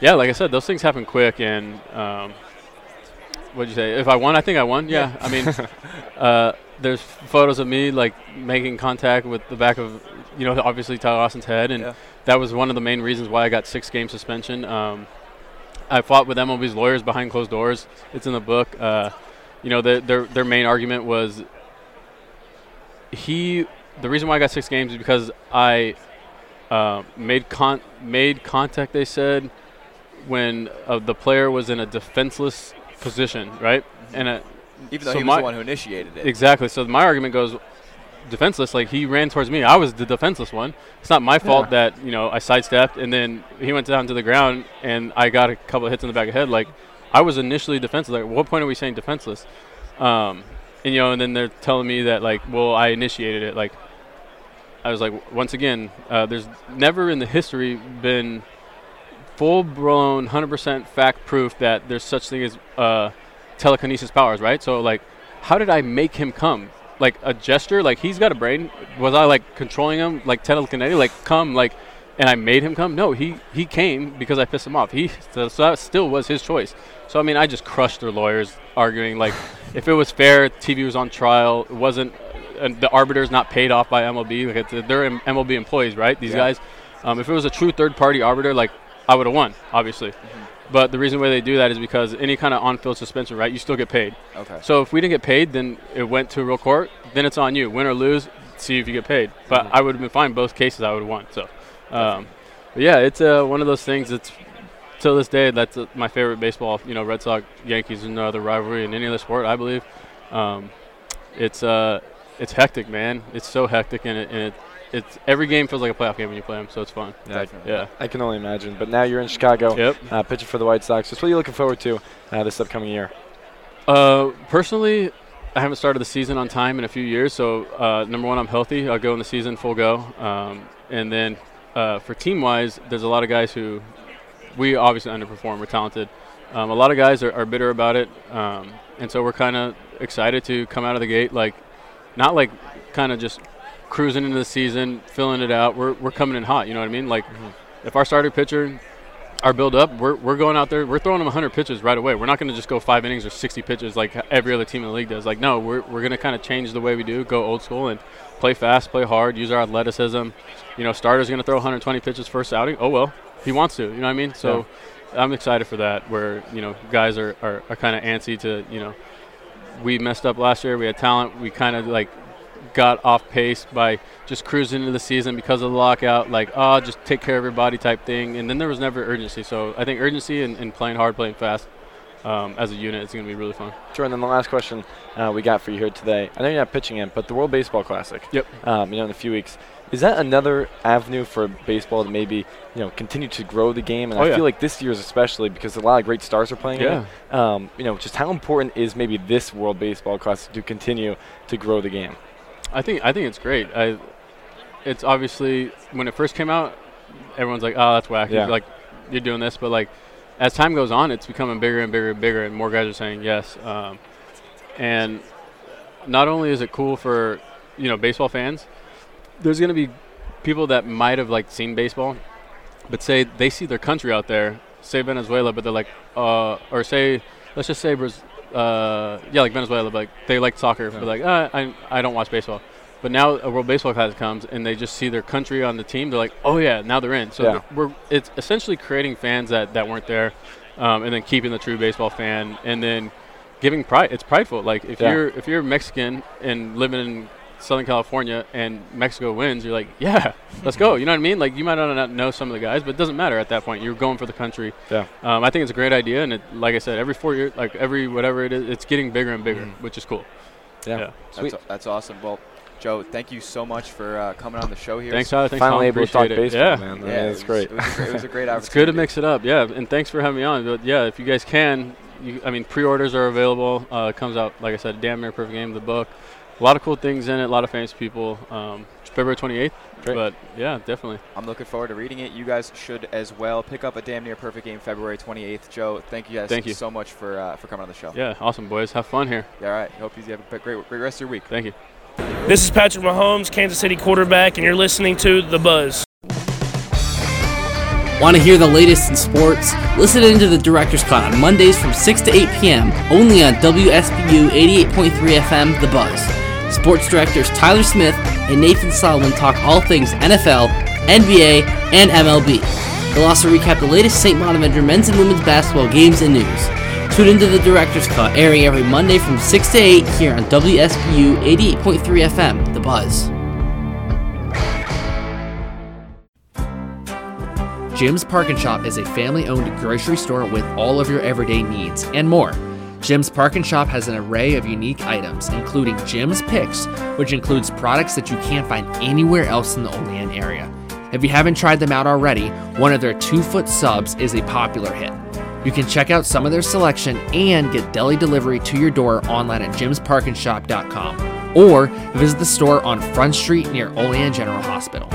yeah, like I said, those things happen quick. And um, what'd you say? If I won, I think I won. Yeah, I mean, uh, there's photos of me like making contact with the back of, you know, obviously Tyler Austin's head, and Yeah. that was one of the main reasons why I got six game suspension. Um, I fought with MLB's lawyers behind closed doors. It's in the book. Uh, you know, their, their their main argument was he. The reason why I got six games is because I uh, made con- made contact. They said when uh, the player was in a defenseless position, right? And uh, Even though so he was my- the one who initiated it. Exactly. So my argument goes defenseless. Like he ran towards me. I was the defenseless one. It's not my fault that you know I sidestepped and then he went down to the ground and I got a couple of hits in the back of the head. Like I was initially defenseless. Like what point are we saying defenseless? Um, and you know, and then they're telling me that like, well, I initiated it. Like I was like, once again, uh, there's never in the history been full blown 100% fact proof that there's such thing as uh, telekinesis powers, right? So like, how did I make him come? Like a gesture, like he's got a brain. Was I like controlling him, like telekinetic, like come, like, and I made him come? No, he he came because I pissed him off. He so that still was his choice. So I mean, I just crushed their lawyers arguing like, if it was fair, TV was on trial. It wasn't. And the arbiter's not paid off by MLB. Like it's, they're MLB employees, right? These Yeah. guys. Um, if it was a true third-party arbiter, like I would have won, obviously. But the reason why they do that is because any kind of on-field suspension, right? You still get paid. Okay. So if we didn't get paid, then it went to a real court. Then it's on you, win or lose. See if you get paid. But I would have been fine both cases. I would have won. So, um, but yeah, it's uh, one of those things. That's till this day that's uh, my favorite baseball. You know, Red Sox, Yankees, and no other rivalry in any other sport. I believe. Um, it's uh, it's hectic, man. It's so hectic, and it, and it it's every game feels like a playoff game when you play them. So it's fun. Definitely. Yeah. I can only imagine. But now you're in Chicago, Yep. uh, pitching for the White Sox. Just what are you looking forward to uh, this upcoming year? Uh, personally, I haven't started the season on time in a few years. So uh, number one, I'm healthy. I'll go in the season full go. Um, and then uh, for team wise, there's a lot of guys who we obviously underperform. We're talented. Um, a lot of guys are, are bitter about it, um, and so we're kind of excited to come out of the gate like, not like kind of just cruising into the season, filling it out. We're we're coming in hot. You know what I mean? Like, if our starter pitcher our build up, we're, we're going out there, we're throwing them 100 pitches right away. We're not going to just go five innings or 60 pitches like every other team in the league does. Like, no, we're, we're going to kind of change the way we do, go old school and play fast, play hard, use our athleticism. You know, starter's going to throw 120 pitches first outing. Oh, well, he wants to. You know what I mean? So I'm excited for that where, you know, guys are, are, are kind of antsy to, you know, we messed up last year. We had talent. We kind of like got off pace by just cruising into the season because of the lockout. Like, oh, just take care of your body type thing. And then there was never urgency. So I think urgency and, and playing hard, playing fast, um, as a unit, is going to be really fun. Sure. And then the last question uh, we got for you here today. I know you're not pitching in, but the World Baseball Classic. Yep. Um, you know, in a few weeks. Is that another avenue for baseball to maybe you know continue to grow the game? And Oh, I yeah. feel like this year's especially because a lot of great stars are playing. in Yeah. it. Um, you know, just how important is maybe this World Baseball Classic to continue to grow the game? I think I think it's great. I, it's obviously when it first came out, everyone's like, "Oh, that's whack." Yeah. Like, you're doing this, but like, as time goes on, it's becoming bigger and bigger and bigger, and more guys are saying yes. Um, and not only is it cool for you know baseball fans, there's going to be people that might have like seen baseball, but say they see their country out there, say Venezuela, but they're like, uh, or say, let's just say, Braz- uh, yeah, like Venezuela, but like they like soccer, but like, uh, I I don't watch baseball. But now a World Baseball Classic comes and they just see their country on the team. They're like, oh yeah, now they're in. So Yeah. we're it's essentially creating fans that, that weren't there, um, and then keeping the true baseball fan, and then giving pride. It's prideful. Like if Yeah. you're if you're Mexican and living in Southern California and Mexico wins, you're like, yeah, let's go. You know what I mean? Like you might not know some of the guys, but it doesn't matter at that point. You're going for the country. Yeah. Um, I think it's a great idea, and it, like I said, every four years, like every whatever it is, it's getting bigger and bigger, which is cool. Yeah. Yeah. Sweet. That's, that's awesome. Well, Joe, thank you so much for uh, coming on the show here. Thanks, Tyler. Thanks, Finally Tom. able to talk Appreciate it. baseball, yeah. man. I mean, Yeah, it's it great. It, was a great, it was a great opportunity. It's good to mix it up, yeah. And thanks for having me on. But yeah, if you guys can, you, I mean, pre-orders are available. Uh, it comes out, like I said, damn near perfect game. Of the book, a lot of cool things in it. A lot of famous people. Um, February 28th. Great. But yeah, definitely. I'm looking forward to reading it. You guys should as well. Pick up a damn near perfect game February 28th. Joe, thank you guys Thank you. so much for uh, for coming on the show. Yeah, awesome boys. Have fun here. Yeah, all right. Hope you have a great great rest of your week. Thank you. This is Patrick Mahomes, Kansas City quarterback, and you're listening to The Buzz. Want to hear the latest in sports? Listen into the Director's Cut on Mondays from 6 to 8 p.m. only on WSBU 88.3 FM The Buzz. Sports directors Tyler Smith and Nathan Solomon talk all things NFL, NBA, and MLB. They'll also recap the latest St. Bonaventure men's and women's basketball games and news. Tune into the Director's Cut airing every Monday from 6 to 8 here on WSBU 88.3 FM The Buzz. Jim's Park and Shop is a family owned grocery store with all of your everyday needs and more. Jim's Park and Shop has an array of unique items, including Jim's Picks, which includes products that you can't find anywhere else in the Olean area. If you haven't tried them out already, one of their two foot subs is a popular hit. You can check out some of their selection and get deli delivery to your door online at jimsparkandshop.com or visit the store on Front Street near Olean General Hospital.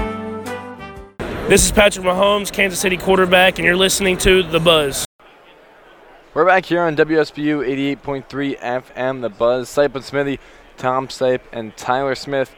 This is Patrick Mahomes, Kansas City quarterback, and you're listening to The Buzz. We're back here on WSBU 88.3 FM, The Buzz. Sipe and Smithy, Tom Sipe, and Tyler Smith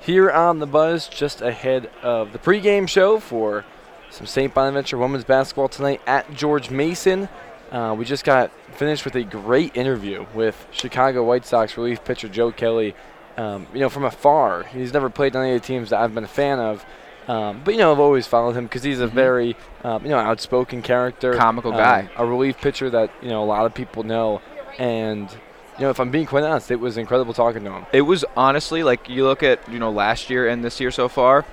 here on The Buzz just ahead of the pregame show for some St. Bonaventure women's basketball tonight at George Mason. Uh, we just got finished with a great interview with Chicago White Sox relief pitcher Joe Kelly. Um, you know, from afar, he's never played on any of the teams that I've been a fan of. Um, but you know, I've always followed him because he's a very, um, you know, outspoken character, Comical um, guy. a relief pitcher that you know a lot of people know. And you know, if I'm being quite honest, it was incredible talking to him. It was honestly like you look at you know last year and this year so far.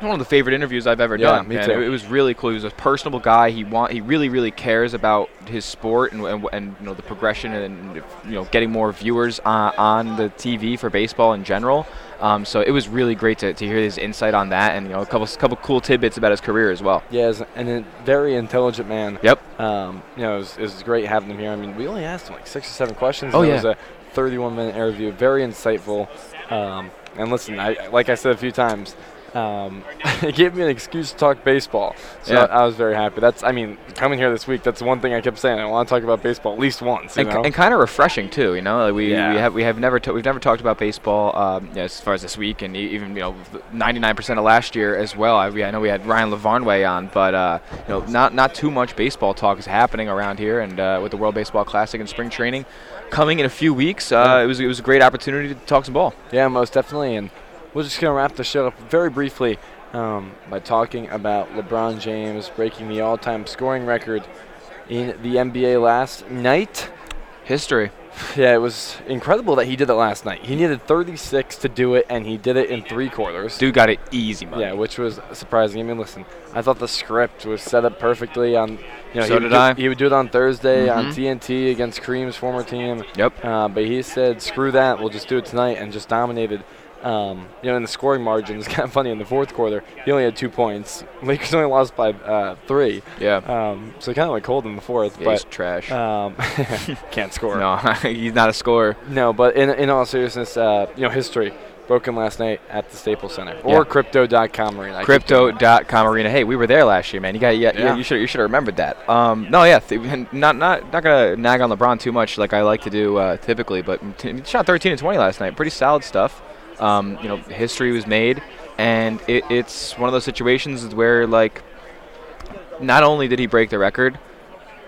One of the favorite interviews I've ever Yeah, done. me too. It, it was really cool. He was a personable guy. He want he really really cares about his sport and and, and you know the progression and you know getting more viewers on, on the TV for baseball in general. Um, so it was really great to, to hear his insight on that and you know a couple couple cool tidbits about his career as well. Yeah, he's and a very intelligent man. Yep. Um, you know, it was, it was great having him here. I mean, we only asked him like six or seven questions. Oh, and yeah. It was a 31 minute interview, very insightful. Um, and listen, I like I said a few times, um, it gave me an excuse to talk baseball. So Yeah. I, I was very happy. That's, I mean, coming here this week, that's one thing I kept saying. I want to talk about baseball at least once. You and, know? and kind of refreshing too. You know, like we, Yeah. we have we have never we've never talked about baseball um, you know, as far as this week, and even you know 99% of last year as well. I, I know we had Ryan Lavarnway on, but uh, you know not not too much baseball talk is happening around here, and uh, with the World Baseball Classic and spring training coming in a few weeks, uh, it was it was a great opportunity to talk some ball. Yeah, most definitely. And we're just going to wrap the show up very briefly um, by talking about LeBron James breaking the all time scoring record in the NBA last night. History. Yeah, it was incredible that he did it last night. He needed 36 to do it, and he did it in three quarters. Dude got it easy, money. Yeah, which was surprising. I mean, listen, I thought the script was set up perfectly on, You know, So he did do, I. He would do it on Thursday on Mhm. TNT against Kareem's former team. Yep. Uh, but he said, "Screw that. We'll just do it tonight," and just dominated. Um, you know, in the scoring margin, it's kind of funny. In the fourth quarter, he only had two points. Lakers only lost by uh, three. Yeah. Um, so kind of like cold in the fourth. Yeah, but he's trash. Um, can't score. No, he's not a scorer. No, but in, in all seriousness, uh, you know, history broken last night at the Staples Center or Yeah. Crypto.com arena. I. Crypto.com arena. Hey, we were there last year, man. You got yeah, Yeah. you should you should have remembered that. Um, no, yeah, th- not not not gonna nag on LeBron too much like I like to do uh, typically, but t- shot 13 and 20 last night. Pretty solid stuff. Um, you know, history was made, and it, it's one of those situations where like, not only did he break the record,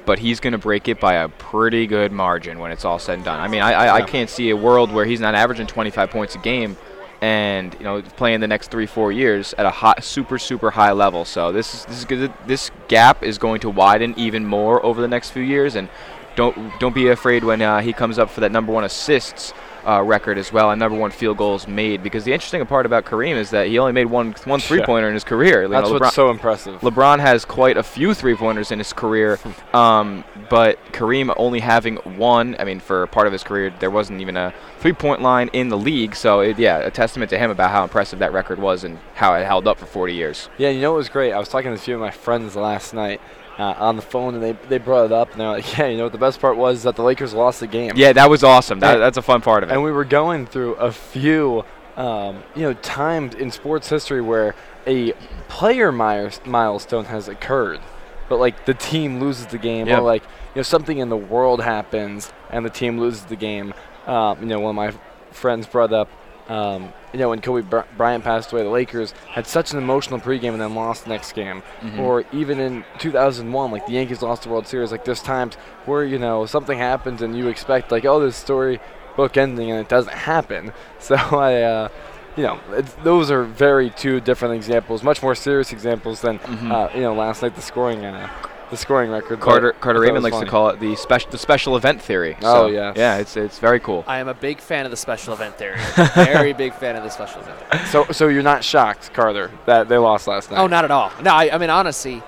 but he's going to break it by a pretty good margin when it's all said and done. I mean, I, I, I can't see a world where he's not averaging 25 points a game and you know playing the next three four years at a hot, super super high level. So this is this is good. This gap is going to widen even more over the next few years, and don't don't be afraid when uh, he comes up for that number one assists. Uh, record as well and number one field goals made because the interesting part about Kareem is that he only made one one three pointer in his career. You That's know, what's so impressive. LeBron has quite a few three pointers in his career, um, but Kareem only having one. I mean, for part of his career, there wasn't even a three point line in the league. So, it, yeah, a testament to him about how impressive that record was and how it held up for 40 years. Yeah, you know what was great? I was talking to a few of my friends last night uh, on the phone, and they, they brought it up, and they're like, yeah, you know what the best part was? That the Lakers lost the game. Yeah, that was awesome. That, that's a fun part of it. And we were going through a few, um, you know, times in sports history where a player milestone has occurred, but like the team loses the game, Yeah. or like you know something in the world happens and the team loses the game. Um, you know, one of my friends brought up, um, you know, when Kobe Bry- Bryant passed away, the Lakers had such an emotional pregame and then lost the next game. Mhm. Or even in 2001, like the Yankees lost the World Series. Like there's times where you know something happens and you expect like, oh, this story book ending and it doesn't happen. So I, uh, you know, it's, those are very two different examples, much more serious examples than Mhm. uh, you know last night the scoring, uh, the scoring record. Carter Carter Raymond likes funny. to call it the special the special event theory. Oh, So, yes. yeah, it's it's very cool. I am a big fan of the special event theory. Very big fan of the special event. So, so you're not shocked, Carter, that they lost last night? Oh, not at all. No, I, I mean honestly,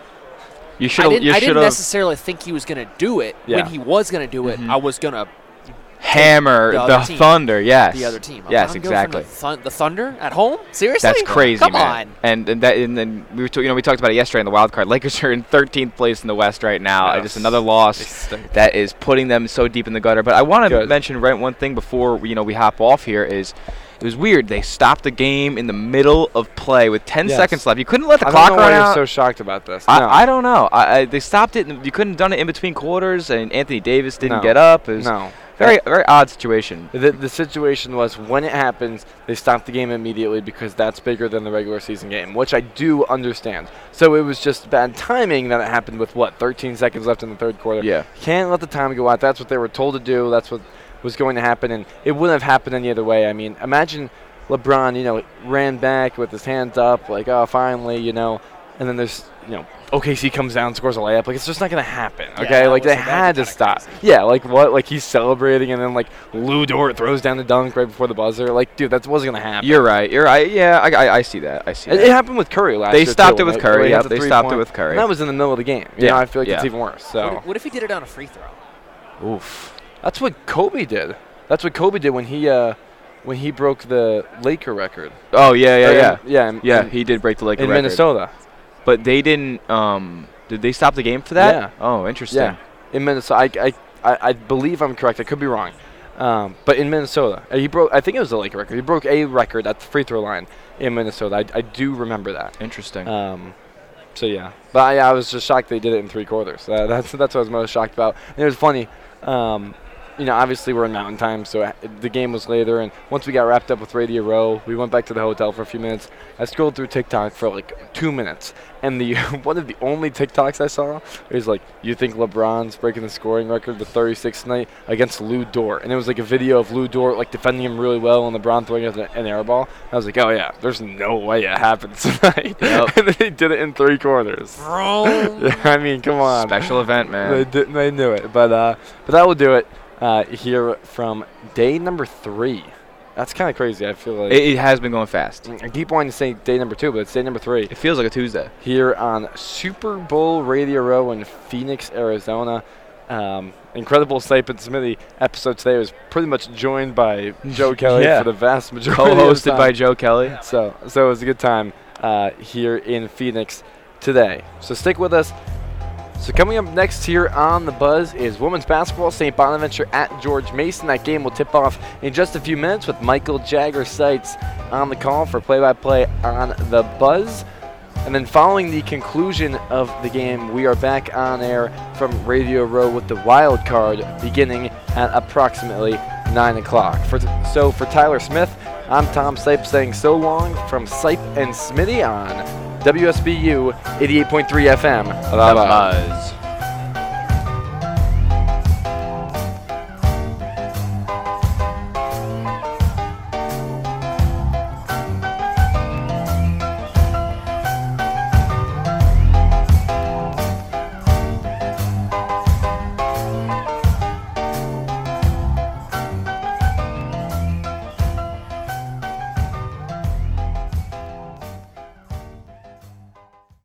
You I should didn't, you I didn't necessarily think he was going to do it. Yeah. When he was going to do it, Mhm. I was going to hammer the the. Thunder. Yes. the other team. I'm- Yes, I'm going from exactly. The, thun- the Thunder at home? Seriously? That's crazy, Come man. on. And and that and then we were t- you know we talked about it yesterday in the wild card. Lakers are in 13th place in the West right now. Yes. Just another loss that is putting them so deep in the gutter. But I want to mention right one thing before we, you know we hop off here is. It was weird. They stopped the game in the middle of play with 10 Yes. seconds left. You couldn't let the I clock don't know run why out. you're so shocked about this. I, No. I don't know. I, I, they stopped it. And you couldn't have done it in between quarters, and Anthony Davis didn't No. get up. It was No. Very very odd situation. The, the situation was when it happens, they stop the game immediately because that's bigger than the regular season game, which I do understand. So it was just bad timing that it happened with what 13 seconds left in the third quarter. Yeah. can't let the time go out. That's what they were told to do. That's what was going to happen, and it wouldn't have happened any other way. I mean, imagine LeBron, you know, ran back with his hands up, like, oh, finally, you know, and then there's, you know, OKC comes down, scores a layup. Like, it's just not going to happen, okay? that like, they that'd had to stop. crazy. Yeah, like, what? Like, he's celebrating, and then, like, Lu Dort throws down the dunk right before the buzzer. Like, dude, that wasn't going to happen. You're right. You're right. Yeah, I, I, I see that. I see It, that. it happened with Curry last They year. stopped too, it with when Curry, when he the they stopped it with Curry. And that was in the middle of the game. You Yeah, know, I feel like it's even worse. So What, what if he did it on a free throw? Oof. that's what Kobe did. That's what Kobe did when he uh, when he broke the Laker record. Oh yeah, yeah, Or in- yeah, yeah, in- yeah. in- he did break the Laker in record. In Minnesota. But they didn't. Um, did they stop the game for that? Yeah. Oh, interesting. Yeah, in Minnesota. I, I, I, believe I'm correct. I could be wrong. Um, but in Minnesota, uh, he broke. I think it was the Laker record. He broke a record at the free throw line in Minnesota. I, I do remember that. Interesting. Um, so yeah, but I, I was just shocked they did it in three quarters. Uh, that's that's what I was most shocked about. And it was funny. Um, you know, obviously we're in Mountain Time, so the game was later. And once we got wrapped up with Radio Row, we went back to the hotel for a few minutes. I scrolled through TikTok for like two minutes, and the one of the only TikToks I saw is like, "You think LeBron's breaking the scoring record the 36 tonight against Lu Dort?" And it was like a video of Lu Dort like defending him really well, and LeBron throwing an, an air ball. I was like, "Oh yeah, there's no way it happens tonight." Yep. and then they did it in three quarters. yeah, I mean, come on. Special event, They, man. did, they knew it, but uh, but that will do it uh, here from day number three That's kind of crazy. I feel like It, it has been going fast. I keep wanting to say day number two, but it's day number three. It feels like a Tuesday. Here on Super Bowl Radio Row in Phoenix, Arizona. Um, incredible and Smithy episode today was pretty much joined by Joe Kelly Yeah. for the vast majority. Co-hosted by time. Joe Kelly. So, so it was a good time uh, here in Phoenix today. So stick with us. So coming up next here on the Buzz is women's basketball, St. Bonaventure at George Mason. That game will tip off in just a few minutes with Michael Jagger Sites on the call for play-by-play on the Buzz. And then following the conclusion of the game, we are back on air from Radio Row with the wild card beginning at approximately 9 o'clock. For so for Tyler Smith, I'm Tom Sipe saying so long from Sipe and Smitty on WSBU 88.3 FM. The Buzz.